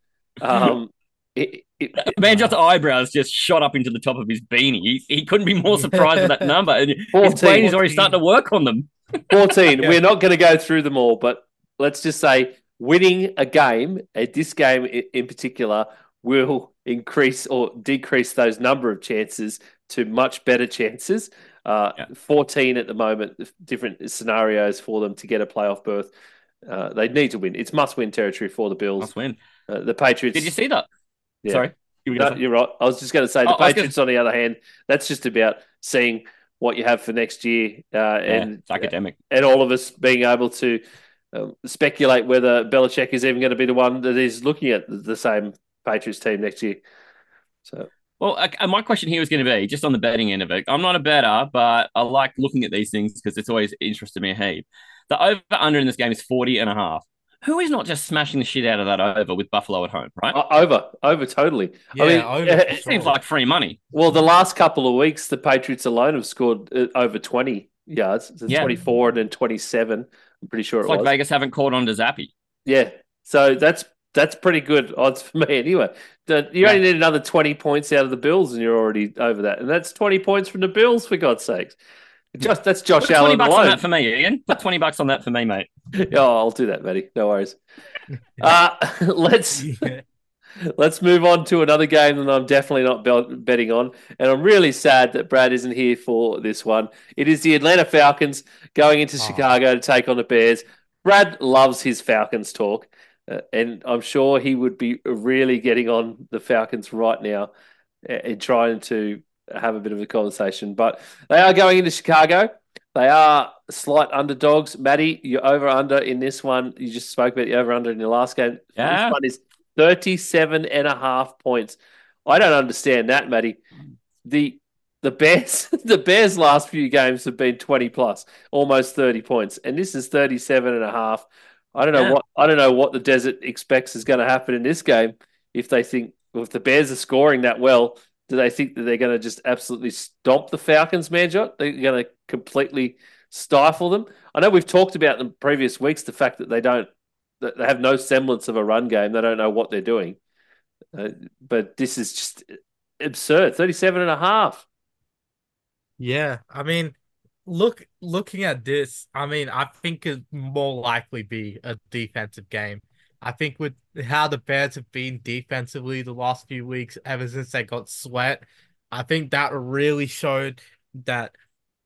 Um, it, it, Man, just eyebrows just shot up into the top of his beanie. He, he couldn't be more surprised with that number. And 14, his brain is already starting to work on them. 14. yeah. We're not going to go through them all, but let's just say winning a game, at this game in particular, will increase or decrease those number of chances to much better chances. Uh, yeah. 14 at the moment, different scenarios for them to get a playoff berth. Uh, they need to win. It's must win territory for the Bills. Must win. Uh, the Patriots. Did you see that? Yeah. Sorry. You no, you're right. I was just going to say the oh, Patriots, gonna... on the other hand, that's just about seeing what you have for next year, uh, and it's academic, and all of us being able to um, speculate whether Belichick is even going to be the one that is looking at the same Patriots team next year. So. Well, uh, my question here is going to be just on the betting end of it. I'm not a bettor, but I like looking at these things because it's always interested me a heap. The over under in this game is 40 and a half. Who is not just smashing the shit out of that over with Buffalo at home, right? Uh, over, over totally. Yeah, I mean, over, it seems like free money. Well, the last couple of weeks, the Patriots alone have scored uh, over 20 yards. So yeah. 24 and then 27. I'm pretty sure it's it like was. Vegas haven't caught on to Zappe. Yeah. So that's that's pretty good odds for me anyway. The- You only need another 20 points out of the Bills and you're already over that. And that's 20 points from the Bills, for God's sakes. Just That's Josh Put 20 Allen bucks on alone. that for me, Ian. Put 20 bucks on that for me, mate. Yeah, I'll do that, Matty. No worries. Uh, let's let's move on to another game that I'm definitely not be- betting on, and I'm really sad that Brad isn't here for this one. It is the Atlanta Falcons going into Chicago to take on the Bears. Brad loves his Falcons talk, uh, and I'm sure he would be really getting on the Falcons right now uh, and trying to have a bit of a conversation. But they are going into Chicago. They are slight underdogs. Matty, you're over under in this one. You just spoke about the over under in your last game. Yeah. This one is 37 and a half points. I don't understand that, Matty. The the Bears the Bears last few games have been 20 plus, almost 30 points. And this is 37 and a half. I don't know Yeah. what I don't know what the desert expects is going to happen in this game if they think if the Bears are scoring that well, do they think that they're going to just absolutely stomp the Falcons, Manjot? They're going to completely stifle them. I know we've talked about in previous weeks the fact that they don't they have no semblance of a run game. They don't know what they're doing. Uh, but this is just absurd. 37 and a half. Yeah, I mean, look, looking at this, I mean, I think it more likely be a defensive game. I think with how the Bears have been defensively the last few weeks, ever since they got Sweat, I think that really showed that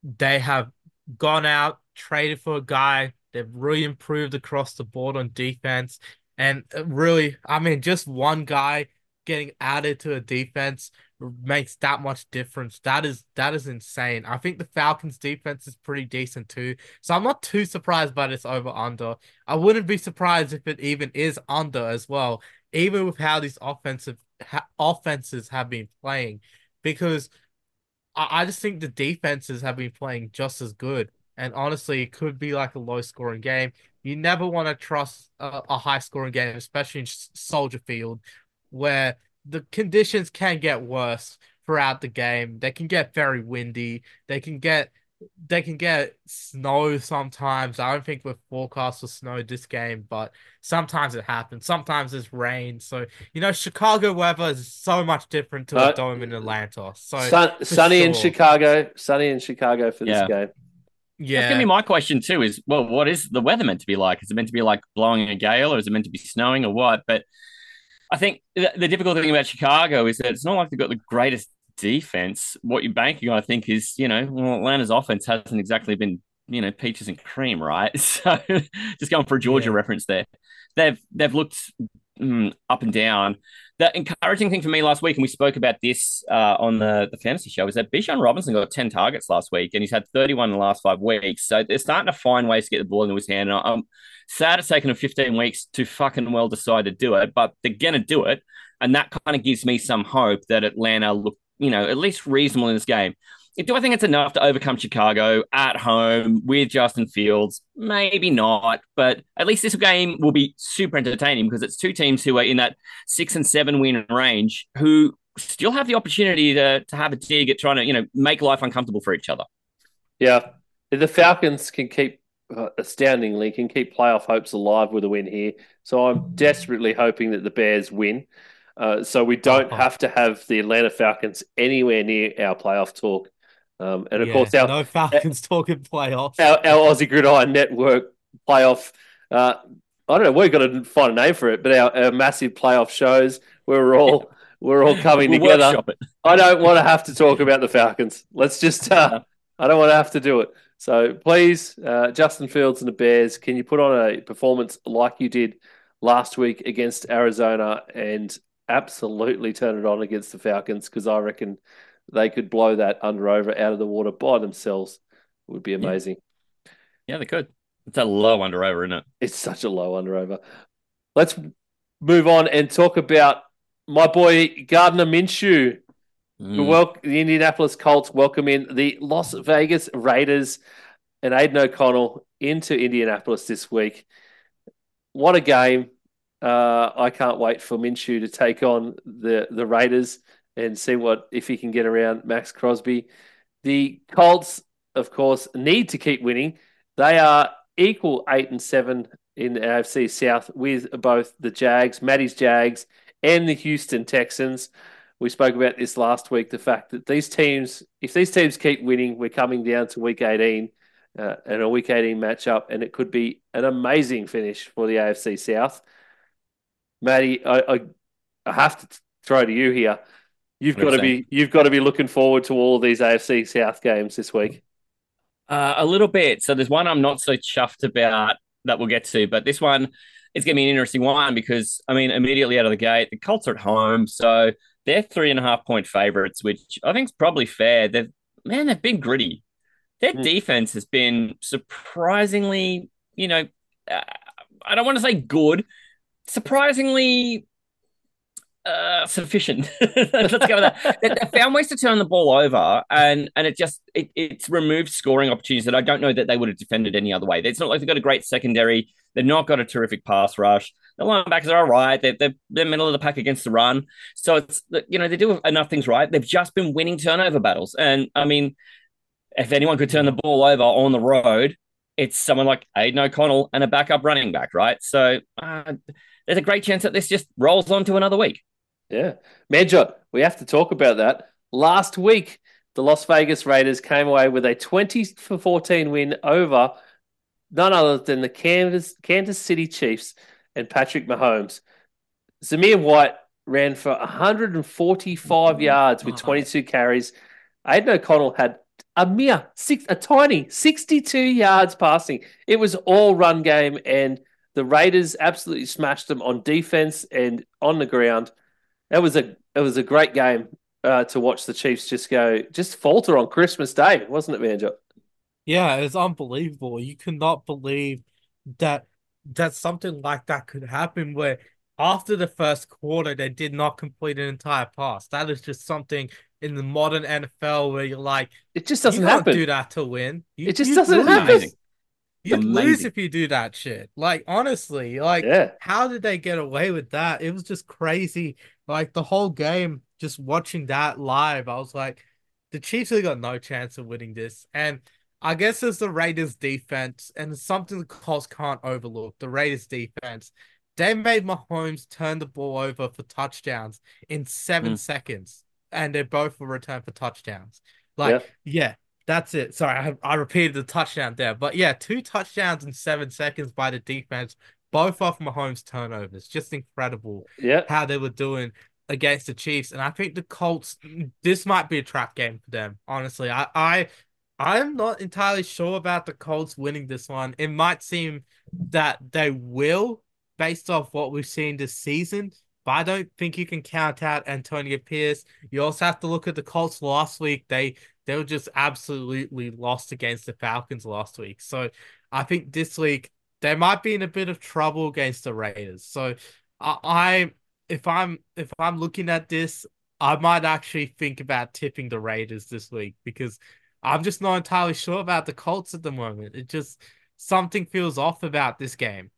they have gone out, traded for a guy. They've really improved across the board on defense. And uh, really, I mean, just one guy getting added to a defense makes that much difference. That is that is insane. I think the Falcons defense is pretty decent too. So I'm not too surprised by this over under. I wouldn't be surprised if it even is under as well, even with how these offensive ha- offenses have been playing because I, I just think the defenses have been playing just as good. And honestly, it could be like a low scoring game. You never want to trust a, a high scoring game, especially in Soldier Field, where the conditions can get worse throughout the game. They can get very windy. They can get they can get snow sometimes. I don't think we're forecast for snow this game, but sometimes it happens. Sometimes it's rain. So you know, Chicago weather is so much different to Uh, a dome in Atlanta. So Sun, for sunny in. Chicago. Sunny in Chicago for this Yeah. game. Yeah. That's gonna be my question too. Is well, what is the weather meant to be like? Is it meant to be like blowing a gale, or is it meant to be snowing, or what? But I think the, the difficult thing about Chicago is that it's not like they've got the greatest defense. What you're banking on, I think, is you know, well, Atlanta's offense hasn't exactly been you know peaches and cream, right? So just going for a Georgia reference there, they've they've looked mm, up and down. The encouraging thing for me last week, and we spoke about this uh, on the, the fantasy show, is that Bijan Robinson got 10 targets last week and he's had 31 in the last five weeks. So they're starting to find ways to get the ball into his hand. And I'm sad it's taken him 15 weeks to fucking well decide to do it, but they're going to do it. And that kind of gives me some hope that Atlanta look, you know, at least reasonable in this game. Do I think it's enough to overcome Chicago at home with Justin Fields? Maybe not, but at least this game will be super entertaining because it's two teams who are in that six and seven win range who still have the opportunity to, to have a dig at trying to, you know, make life uncomfortable for each other. Yeah. The Falcons can keep, uh, astoundingly, can keep playoff hopes alive with a win here. So I'm desperately hoping that the Bears win. Uh, so we don't have to have the Atlanta Falcons anywhere near our playoff talk. Um, and of Yeah, course, our, no Falcons talking playoffs. our, our Aussie Gridiron Network playoff. Uh, I don't know. We've got to find a name for it, but our, our massive playoff shows. We're all we're all coming We'll together. I don't want to have to talk about the Falcons. Let's just. Uh, I don't want to have to do it. So please, uh, Justin Fields and the Bears, can you put on a performance like you did last week against Arizona and absolutely turn it on against the Falcons? Because I reckon they could blow that under over out of the water by themselves. It would be amazing. Yeah, they could. It's a low under over, isn't it? It's such a low under over. Let's move on and talk about my boy Gardner Minshew. The, Mm. wel- the Indianapolis Colts welcome in the Las Vegas Raiders and Aidan O'Connell into Indianapolis this week. What a game. Uh, I can't wait for Minshew to take on the, the Raiders and see what if he can get around Maxx Crosby. The Colts, of course, need to keep winning. They are equal eight and seven in the AFC South with both the Jags, Matty's Jags, and the Houston Texans. We spoke about this last week. The fact that these teams, if these teams keep winning, we're coming down to week 18 uh, and a week 18 matchup, and it could be an amazing finish for the AFC South. Matty, I, I, I have to throw to you here. You've got to be you've got to be looking forward to all of these AFC South games this week. Uh, a little bit. So there's one I'm not so chuffed about that we'll get to, but this one is going to be an interesting one because I mean, immediately out of the gate, the Colts are at home, so they're three and a half point favorites, which I think is probably fair. They've man, they've been gritty. Their mm. defense has been surprisingly, you know, uh, I don't want to say good, surprisingly uh, sufficient. Let's go with that. they, found ways to turn the ball over, and and it just it, it's removed scoring opportunities that I don't know that they would have defended any other way. It's not like they've got a great secondary. They've not got a terrific pass rush. The linebackers are all right. They're, they're, they're middle of the pack against the run. So it's you know they do enough things right. They've just been winning turnover battles, and I mean, if anyone could turn the ball over on the road, it's someone like Aidan O'Connell and a backup running back, right? So uh, there's a great chance that this just rolls on to another week. Yeah. Major, we have to talk about that. Last week, the Las Vegas Raiders came away with a 20 for 14 win over none other than the Kansas, Kansas City Chiefs and Patrick Mahomes. Zamir White ran for 145 yards with 22 carries. Aidan O'Connell had a mere six, a tiny 62 yards passing. It was all run game, and the Raiders absolutely smashed them on defense and on the ground. It was a it was a great game uh, to watch the Chiefs just go just falter on Christmas Day, wasn't it, Manjo? Yeah, it's unbelievable. You cannot believe that that something like that could happen where after the first quarter they did not complete an entire pass. That is just something in the modern NFL where you're like, it just doesn't happen. Do that to win. You, it just doesn't happen. You'd lose if you do that shit. Like honestly, like yeah. how did they get away with that? It was just crazy. Like the whole game, just watching that live, I was like, the Chiefs have got no chance of winning this. And I guess it's the Raiders defense, and it's something the Colts can't overlook. The Raiders defense. They made Mahomes turn the ball over for touchdowns in seven mm. seconds, and they both were returned for touchdowns. Like, yeah, yeah that's it. Sorry, I, I repeated the touchdown there. But yeah, two touchdowns in seven seconds by the defense both off Mahomes turnovers. Just incredible yeah. how they were doing against the Chiefs. And I think the Colts, this might be a trap game for them. Honestly, I, I, I'm not entirely sure about the Colts winning this one. It might seem that they will, based off what we've seen this season. But I don't think you can count out Antonio Pierce. You also have to look at the Colts last week. They they were just absolutely lost against the Falcons last week. So I think this week they might be in a bit of trouble against the Raiders. So I, I if I'm if I'm looking at this, I might actually think about tipping the Raiders this week because I'm just not entirely sure about the Colts at the moment. It just something feels off about this game.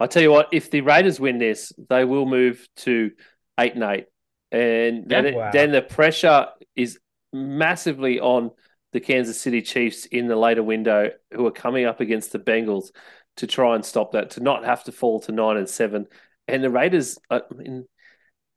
I tell you what, if the Raiders win this, they will move to eight and eight, and then, it, wow. then the pressure is massively on the Kansas City Chiefs in the later window, who are coming up against the Bengals to try and stop that, to not have to fall to nine and seven. And the Raiders, I mean,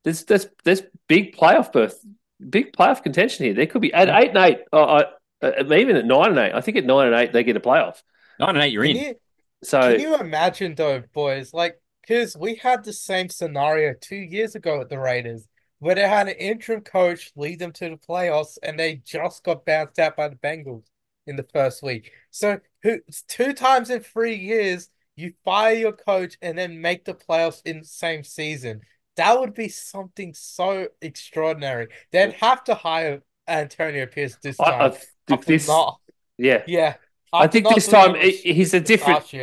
there's there's there's big playoff berth, big playoff contention here. There could be at eight and eight, uh, uh, even at nine and eight. I think at nine and eight they get a playoff. Nine and eight, you're can in. You, so can you imagine though, boys? Like, because we had the same scenario two years ago at the Raiders, where they had an interim coach lead them to the playoffs, and they just got bounced out by the Bengals in the first week. So who two times in three years you fire your coach and then make the playoffs in the same season. That would be something so extraordinary. They'd have to hire Antonio Pierce this time. I, I this, not, yeah, yeah. I, I think this time he's a different.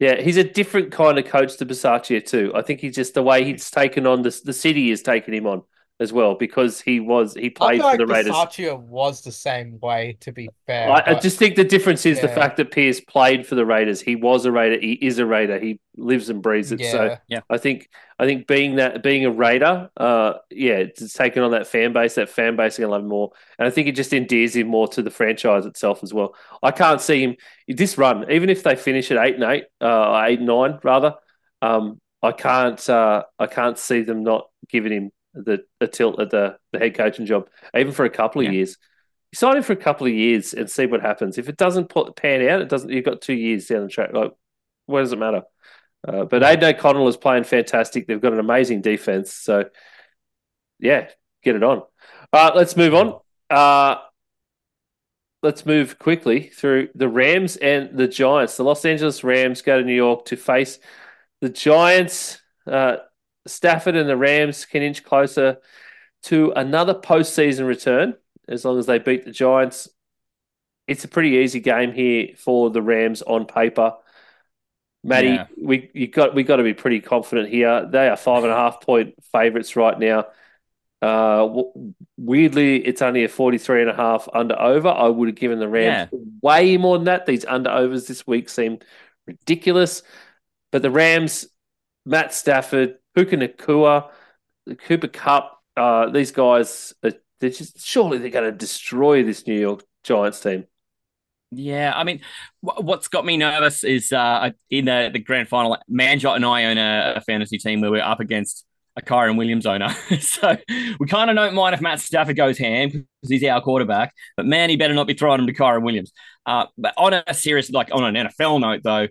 Yeah, he's a different kind of coach to Bisaccia too. I think he's just the way he's taken on the the city has taken him on. As well because he was he I played feel for like the Raiders. Bisaccia was the same way, to be fair. I, I just think the difference is the fact that Pierce played for the Raiders. He was a Raider. He is a Raider. He lives and breathes it. So Yeah. Yeah. I think I think being that being a Raider, uh, yeah, it's taking on that fan base. That fan base are gonna love him more, and I think it just endears him more to the franchise itself as well. I can't see him this run, even if they finish at eight and eight, uh, eight and nine rather. Um, I can't uh, I can't see them not giving him the, the tilt at the, the head coaching job, even for a couple of Yeah. years. You sign him for a couple of years and see what happens. If it doesn't put, pan out, it doesn't. You've got two years down the track. Like, what does it matter? Uh, but Aidan O'Connell is playing fantastic. They've got an amazing defense. So, yeah, get it on. All right, let's move on. Uh, let's move quickly through the Rams and the Giants. The Los Angeles Rams go to New York to face the Giants. Uh, Stafford and the Rams can inch closer to another postseason return as long as they beat the Giants. It's a pretty easy game here for the Rams on paper. Matty, Yeah. we you got we got to be pretty confident here. They are five and a half point favorites right now. Uh, w- weirdly, it's only a 43 and a half under over. I would have given the Rams way more than that. These under overs this week seem ridiculous. But the Rams, Matt Stafford, Puka the Cooper Kupp, uh, these guys, uh, they're just surely they're going to destroy this New York Giants team. Yeah, I mean, wh- what's got me nervous is uh, in the, the grand final, Manjot and I own a, a fantasy team where we're up against a Kyren Williams owner. so we kind of don't mind if Matt Stafford goes ham because he's our quarterback, but man, he better not be throwing him to Kyren Williams. Uh, but on a serious, like on an NFL note, though,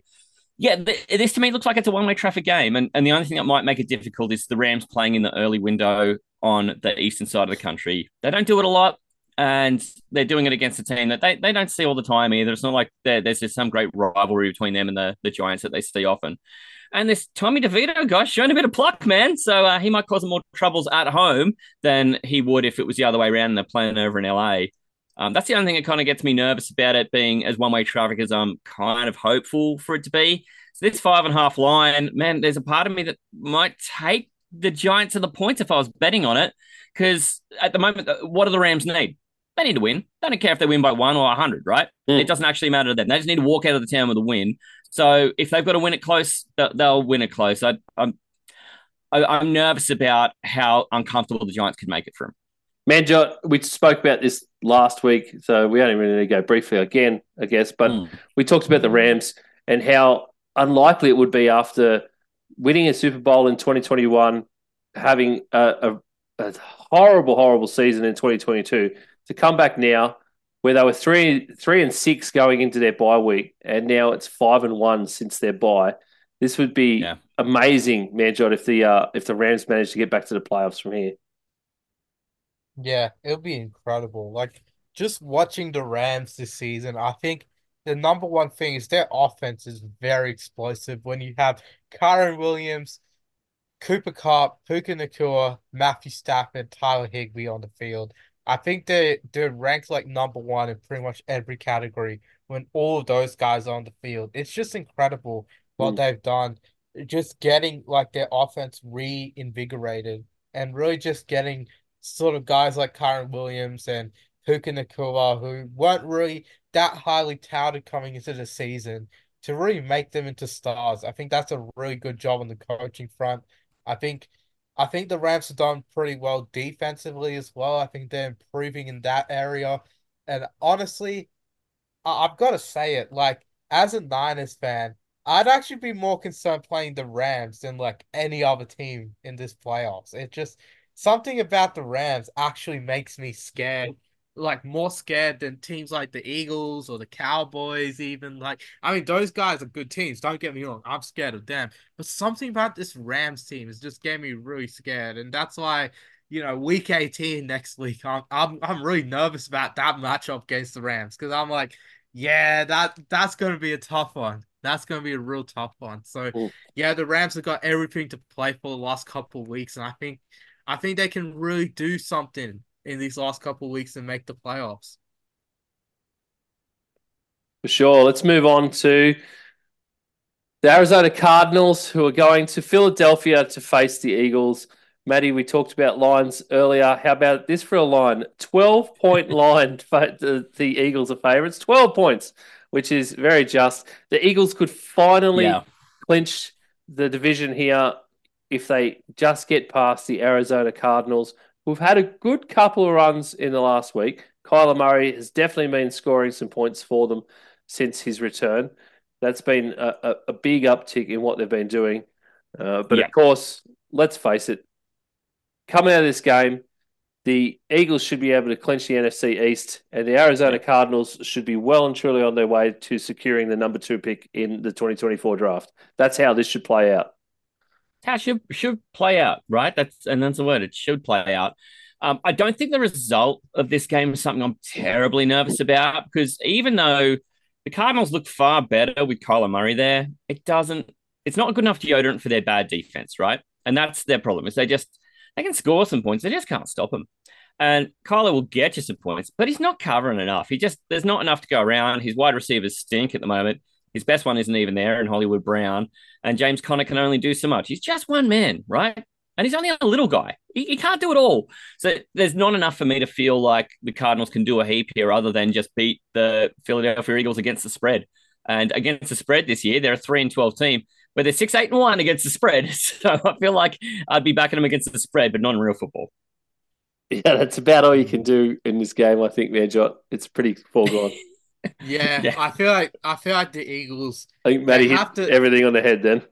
yeah, th- this to me looks like it's a one way traffic game. And, and the only thing that might make it difficult is the Rams playing in the early window on the eastern side of the country. They don't do it a lot and they're doing it against a team that they, they don't see all the time either. It's not like there's just some great rivalry between them and the, the Giants that they see often. And this Tommy DeVito guy showing a bit of pluck, man. So uh, he might cause more troubles at home than he would if it was the other way around and they're playing over in LA. Um, that's the only thing that kind of gets me nervous about it being as one way traffic as I'm kind of hopeful for it to be. So this five and a half line, man, there's a part of me that might take the Giants to the points if I was betting on it. Because at the moment, uh, what do the Rams need? They need to win. They don't care if they win by one or 100, right? Mm. It doesn't actually matter to them. They just need to walk out of the town with a win. So if they've got to win it close, they'll, win it close. I, I'm I, I'm nervous about how uncomfortable the Giants could make it for them. Manjot, we spoke about this last week, so we only really need to go briefly again, I guess. But Mm. we talked about the Rams and how unlikely it would be after winning a Super Bowl in 2021, having a, a, a horrible, horrible season in 2022, to come back now where they were three, three and six going into their bye week, and now it's five and one since their bye. This would be Yeah. amazing, Manjot, if the uh, if the Rams manage to get back to the playoffs from here. Yeah, it'll be incredible. Like just watching the Rams this season, I think the number one thing is their offense is very explosive. When you have Kyren Williams, Cooper Kupp, Puka Nacua, Matthew Stafford, Tyler Higbee on the field. I think they they're ranked like number one in pretty much every category when all of those guys are on the field. It's just incredible what Mm. they've done. Just getting like their offense reinvigorated and really just getting sort of guys like Kyren Williams and Puka Nacua who weren't really that highly touted coming into the season to really make them into stars. I think that's a really good job on the coaching front. I think I think the Rams have done pretty well defensively as well. I think they're improving in that area. And honestly, I- I've got to say it, like as a Niners fan, I'd actually be more concerned playing the Rams than like any other team in this playoffs. It just something about the Rams actually makes me scared, like more scared than teams like the Eagles or the Cowboys, even. Like, I mean, those guys are good teams. Don't get me wrong. I'm scared of them. But something about this Rams team is just getting me really scared. And that's why, you know, week 18 next week, I'm I'm I'm really nervous about that matchup against the Rams. Because I'm like, yeah, that that's gonna be a tough one. That's gonna be a real tough one. So Ooh. yeah, the Rams have got everything to play for the last couple of weeks, and I think I think they can really do something in these last couple of weeks and make the playoffs. For sure. Let's move on to the Arizona Cardinals, who are going to Philadelphia to face the Eagles. Matty, we talked about lines earlier. How about this for a line? 12 point line. The, the Eagles are favourites. 12 points, which is very just. The Eagles could finally Yeah. clinch the division here if they just get past the Arizona Cardinals. We've had a good couple of runs in the last week. Kyler Murray has definitely been scoring some points for them since his return. That's been a, a, a big uptick in what they've been doing. Uh, but Yeah. of course, let's face it, coming out of this game, the Eagles should be able to clinch the NFC East, and the Arizona Cardinals should be well and truly on their way to securing the number two pick in the 2024 draft. That's how this should play out. How should should play out, right? That's and that's the word. It should play out. Um, I don't think the result of this game is something I'm terribly nervous about because even though the Cardinals look far better with Kyler Murray there, it doesn't. It's not good enough deodorant for their bad defense, right? And that's their problem. Is they just they can score some points, they just can't stop them. And Kyler will get you some points, but he's not covering enough. He just there's not enough to go around. His wide receivers stink at the moment. His best one isn't even there in Hollywood Brown, and James Conner can only do so much. He's just one man, right? And he's only a little guy. He, he can't do it all. So there's not enough for me to feel like the Cardinals can do a heap here other than just beat the Philadelphia Eagles against the spread. And against the spread this year, they're a three and twelve team, but they're six, eight, and one against the spread. So I feel like I'd be backing them against the spread, but not in real football. Yeah, that's about all you can do in this game, I think, there, Jot. It's pretty foregone. Yeah, Yeah. I feel like I feel like the Eagles. I think Matty hit have to- everything on the head then.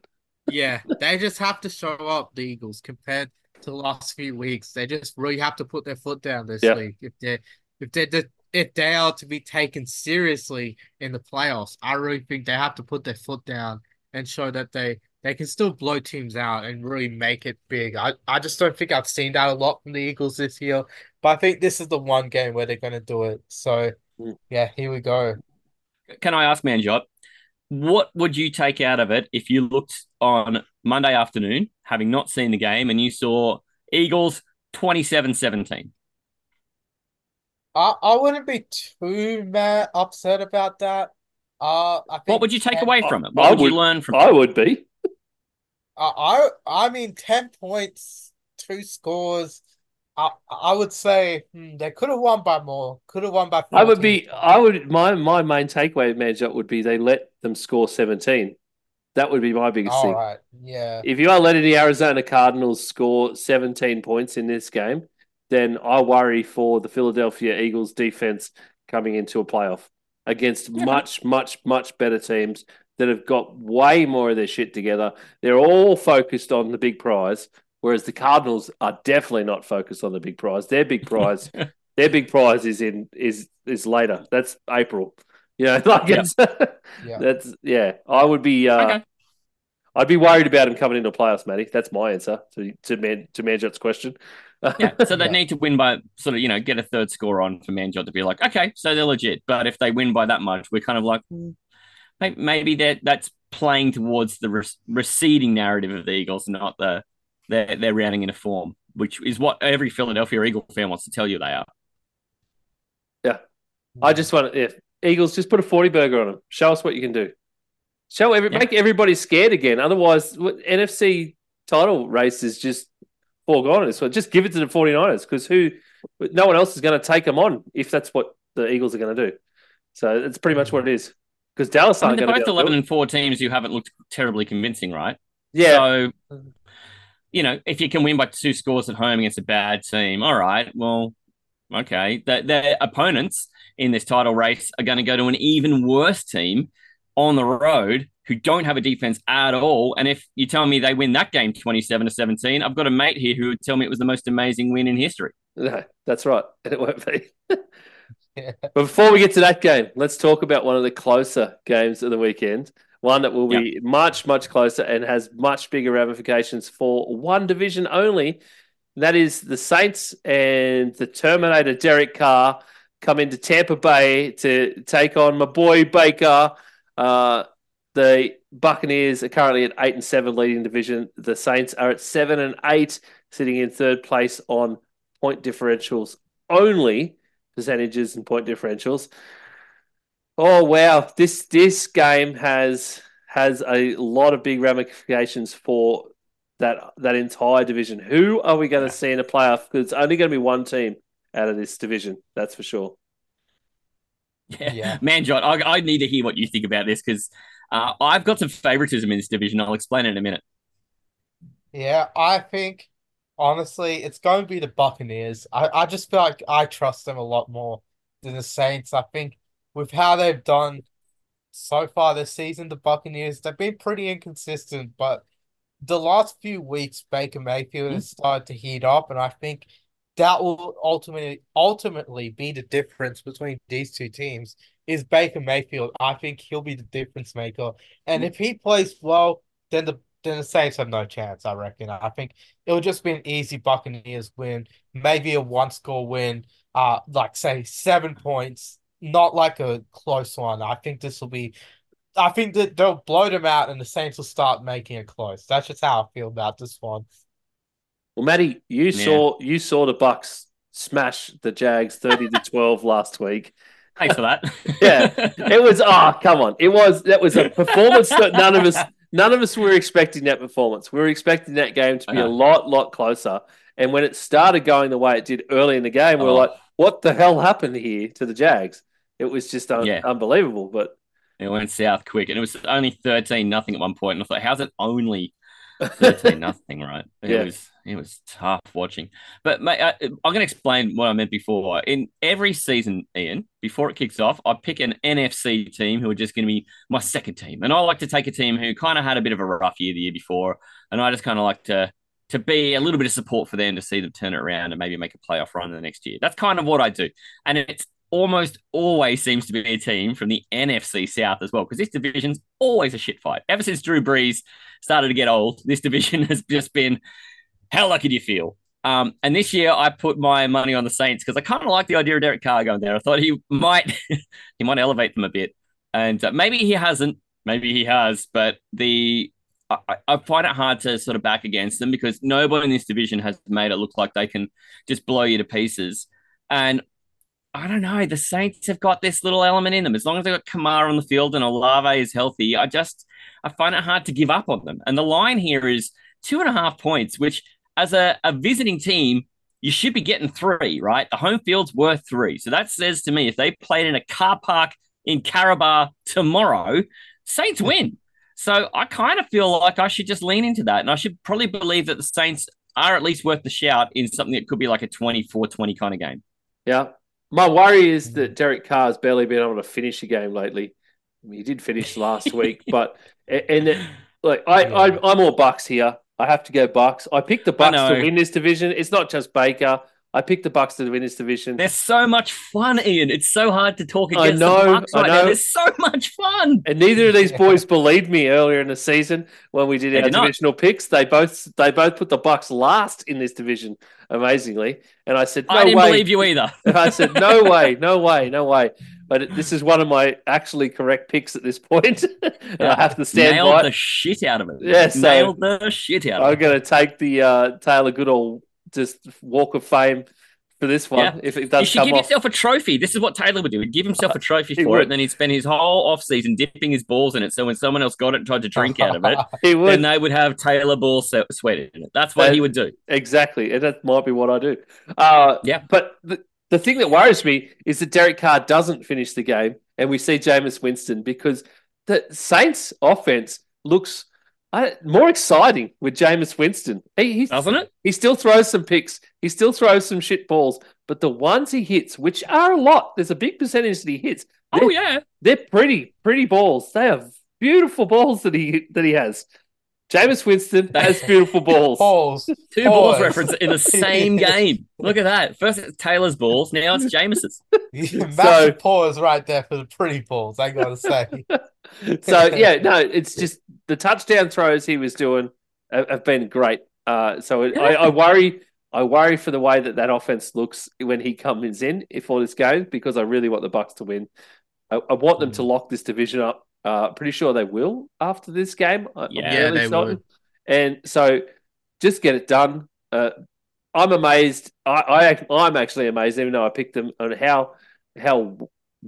Yeah, they just have to show up. The Eagles compared to the last few weeks, they just really have to put their foot down this week if they if they if they are to be taken seriously in the playoffs. I really think they have to put their foot down and show that they they can still blow teams out and really make it big. I, I just don't think I've seen that a lot from the Eagles this year, but I think this is the one game where they're going to do it. So. Yeah, here we go. Can I ask Manjot, what would you take out of it if you looked on Monday afternoon, having not seen the game, and you saw Eagles 27 17? I, I wouldn't be too mad upset about that. Uh, I think What would you take 10 away from it? I What would would- you learn from I it? would be. I I I mean ten points, two scores. I I would say hmm, they could have won by more. Could have won by. I would be. I would. My my main takeaway, Manjot, would be they let them score seventeen. That would be my biggest All thing. right. Yeah. If you are letting the Arizona Cardinals score 17 points in this game, then I worry for the Philadelphia Eagles defense coming into a playoff against much, much, much better teams that have got way more of their shit together. They're all focused on the big prize, whereas the Cardinals are definitely not focused on the big prize. Their big prize, their big prize is in is is later. That's April. You know, like Yeah. it's Yeah. that's yeah. I would be uh Okay. I'd be worried about him coming into playoffs, Matty. That's my answer to to Man to Manjot's question. Yeah, so they Yeah. need to win by sort of, you know, get a third score on for Manjot to be like, okay, so they're legit. But if they win by that much, we're kind of like, hmm, maybe that that's playing towards the re- receding narrative of the Eagles, not the they're they're rounding into form, which is what every Philadelphia Eagle fan wants to tell you they are. Yeah. I just want to, if Eagles just put a forty burger on them. Show us what you can do. Show every Yeah. make everybody scared again. Otherwise, what, NFC title race is just foregone. So just give it to the 49ers because who, no one else is going to take them on if that's what the Eagles are going to do. So it's pretty much what it is. Because Dallas I mean, going to both eleven and four teams You haven't looked terribly convincing, right? Yeah, So, you know, if you can win by two scores at home against a bad team, all right, well, okay. The, their opponents in this title race are going to go to an even worse team on the road who don't have a defense at all. And if you tell me they win that game 27 to 17, I've got a mate here who would tell me it was the most amazing win in history. No, that's right. It won't be. Yeah. But before we get to that game, let's talk about one of the closer games of the weekend. One that will be much, much closer and has much bigger ramifications for one division only. That is the Saints and the Terminator Derek Carr come into Tampa Bay to take on my boy Baker. Uh, the Buccaneers are currently at eight and seven, leading division. The Saints are at seven and eight, sitting in third place on point differentials only, percentages and point differentials. Oh wow, this this game has has a lot of big ramifications for that that entire division. Who are we going to see in a playoff? Because it's only going to be one team out of this division. That's for sure. Yeah. Yeah. Manjot, I, I need to hear what you think about this because uh, I've got some favoritism in this division. I'll explain it in a minute. Yeah, I think honestly, it's going to be the Buccaneers. I, I just feel like I trust them a lot more than the Saints. I think with how they've done so far this season, the Buccaneers, they've been pretty inconsistent, but the last few weeks, Baker Mayfield has started to heat up, and I think that will ultimately ultimately be the difference between these two teams. Is Baker Mayfield? I think he'll be the difference maker, and if he plays well, then the then the Saints have no chance. I reckon. I think it'll just be an easy Buccaneers win, maybe a one score win, uh, like say seven points, not like a close one. I think this will be. I think that they'll blow them out, and the Saints will start making it close. That's just how I feel about this one. Well, Matty, you saw you saw the Bucks smash the Jags thirty to twelve last week. Thanks for that. yeah, it was. Oh, come on! It was that was a performance that none of us none of us were expecting that performance. We were expecting that game to be a Uh-huh. lot lot closer. And when it started going the way it did early in the game, we were Oh. like, "What the hell happened here to the Jags?" It was just un- Yeah. unbelievable. But It went south quick, and it was only thirteen nothing at one point. And I thought, how's it only thirteen nothing? Right? It Yeah. was it was tough watching. But mate, I, I'm going to explain what I meant before. In every season, Ian, before it kicks off, I pick an NFC team who are just going to be my second team, and I like to take a team who kind of had a bit of a rough year the year before, and I just kind of like to. To be a little bit of support for them to see them turn it around and maybe make a playoff run in the next year. That's kind of what I do. And it's almost always seems to be a team from the NFC South as well, because this division's always a shit fight. Ever since Drew Brees started to get old, this division has just been how lucky do you feel? Um, and this year I put my money on the Saints because I kind of like the idea of Derek Carr going there. I thought he might he might elevate them a bit, and uh, maybe he hasn't, maybe he has, but the I, I find it hard to sort of back against them because nobody in this division has made it look like they can just blow you to pieces. And I don't know. The Saints have got this little element in them. As long as they've got Kamara on the field and Olave is healthy, I just I find it hard to give up on them. And the line here is two and a half points, which as a, a visiting team, you should be getting three, right? The home field's worth three. So that says to me, if they played in a car park in Carabao tomorrow, Saints win. So I kind of feel like I should just lean into that. And I should probably believe that the Saints are at least worth the shout in something that could be like a 24 20 kind of game. yeah, my worry is hmm. that Derek Carr's barely been able to finish a game lately. I mean, he did finish last week, but and it, like I, I I'm all Bucks here. I have to go Bucks. I picked the Bucks to win this division. It's not just Baker. I picked the Bucks to win this division. They're so much fun, Ian. It's so hard to talk I against know, the Bucks I right now. know. They're so much fun. And neither of these boys believed me earlier in the season when we did They our did not. divisional picks. They both they both put the Bucks last in this division, amazingly. And I said, no I didn't way. believe you either. And I said, no way, no way, no way. But this is one of my actually correct picks at this point. and I have to stand Nailed by the shit out of it. Yeah, so- Nailed the shit out of it. I'm going to take the uh, Taylor Goodall just walk of fame for this one Yeah. if it does should give off. yourself a trophy. This is what Taylor would do. He'd give himself a trophy He for would. it, and then he'd spend his whole offseason dipping his balls in it. So when someone else got it and tried to drink out of it, He would. then they would have Taylor ball sweat in it. That's what That- he would do. Exactly, and that might be what I do. Uh, Yeah. but the, the thing that worries me is that Derek Carr doesn't finish the game, and we see Jameis Winston because the Saints' offense looks uh, more exciting with Jameis Winston. He, he's, Doesn't it? He still throws some picks, he still throws some shit balls, but the ones he hits, which are a lot, there's a big percentage that he hits. Oh they're- yeah. they're pretty, pretty balls. They are beautiful balls that he that he has. Jameis Winston has beautiful balls. Balls. Two balls Balls. reference in the same game. Look at that. First it's Taylor's balls, now it's Jameson's. Massive pause right there for the pretty balls, I gotta say. so yeah, no, it's just the touchdown throws he was doing have, have been great. Uh, so it, I, I worry, I worry for the way that that offense looks when he comes in if all this goes because I really want the Bucks to win. I, I want them to lock this division up. Uh, pretty sure they will after this game. I- I'm Yeah, fairly they certain. would. And so just get it done. Uh, I'm amazed. I, I I'm actually amazed, even though I picked them on how how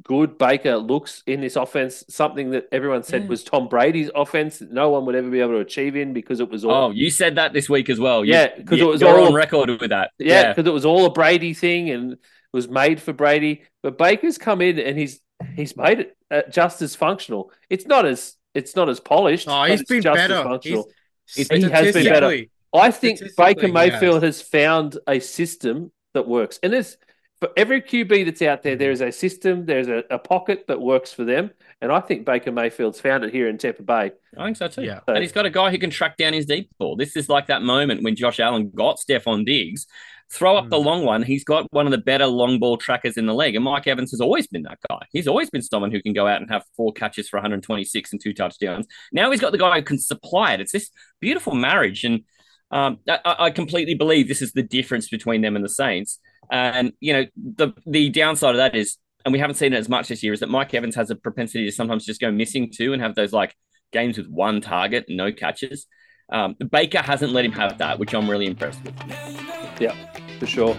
good Baker looks in this offense. Something that everyone said Yeah. was Tom Brady's offense that no one would ever be able to achieve in because it was all Oh, you said that this week as well. You- Yeah, 'cause it was you're all- on record with that. Yeah, because it was all a Brady thing and was made for Brady. But Baker's come in and he's he's made it uh, just as functional. It's not as it's not as polished. Oh, but he's it's been just as better. functional. He's- It- he has been better. I think Baker Mayfield has. has found a system that works, and there's for every QB that's out there, there is a system, there's a, a pocket that works for them, and I think Baker Mayfield's found it here in Tampa Bay. I think so too. Yeah. And he's got a guy who can track down his deep ball. This is like that moment when Josh Allen got Stefon Diggs. Throw up Hmm. the long one. He's got one of the better long ball trackers in the league. And Mike Evans has always been that guy. He's always been someone who can go out and have four catches for 126 and two touchdowns. Now he's got the guy who can supply it. It's this beautiful marriage. And um, I, I completely believe this is the difference between them and the Saints. And, you know, the, the downside of that is, and we haven't seen it as much this year, is that Mike Evans has a propensity to sometimes just go missing too and have those like games with one target and no catches. Um, Baker hasn't let him have that, which I'm really impressed with. Yeah, for sure.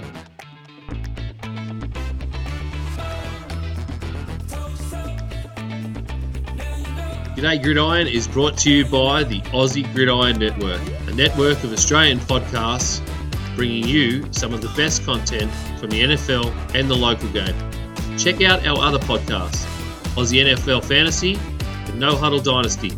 G'day Gridiron is brought to you by the Aussie Gridiron Network, a network of Australian podcasts bringing you some of the best content from the NFL and the local game. Check out our other podcasts Aussie NFL Fantasy and No Huddle Dynasty,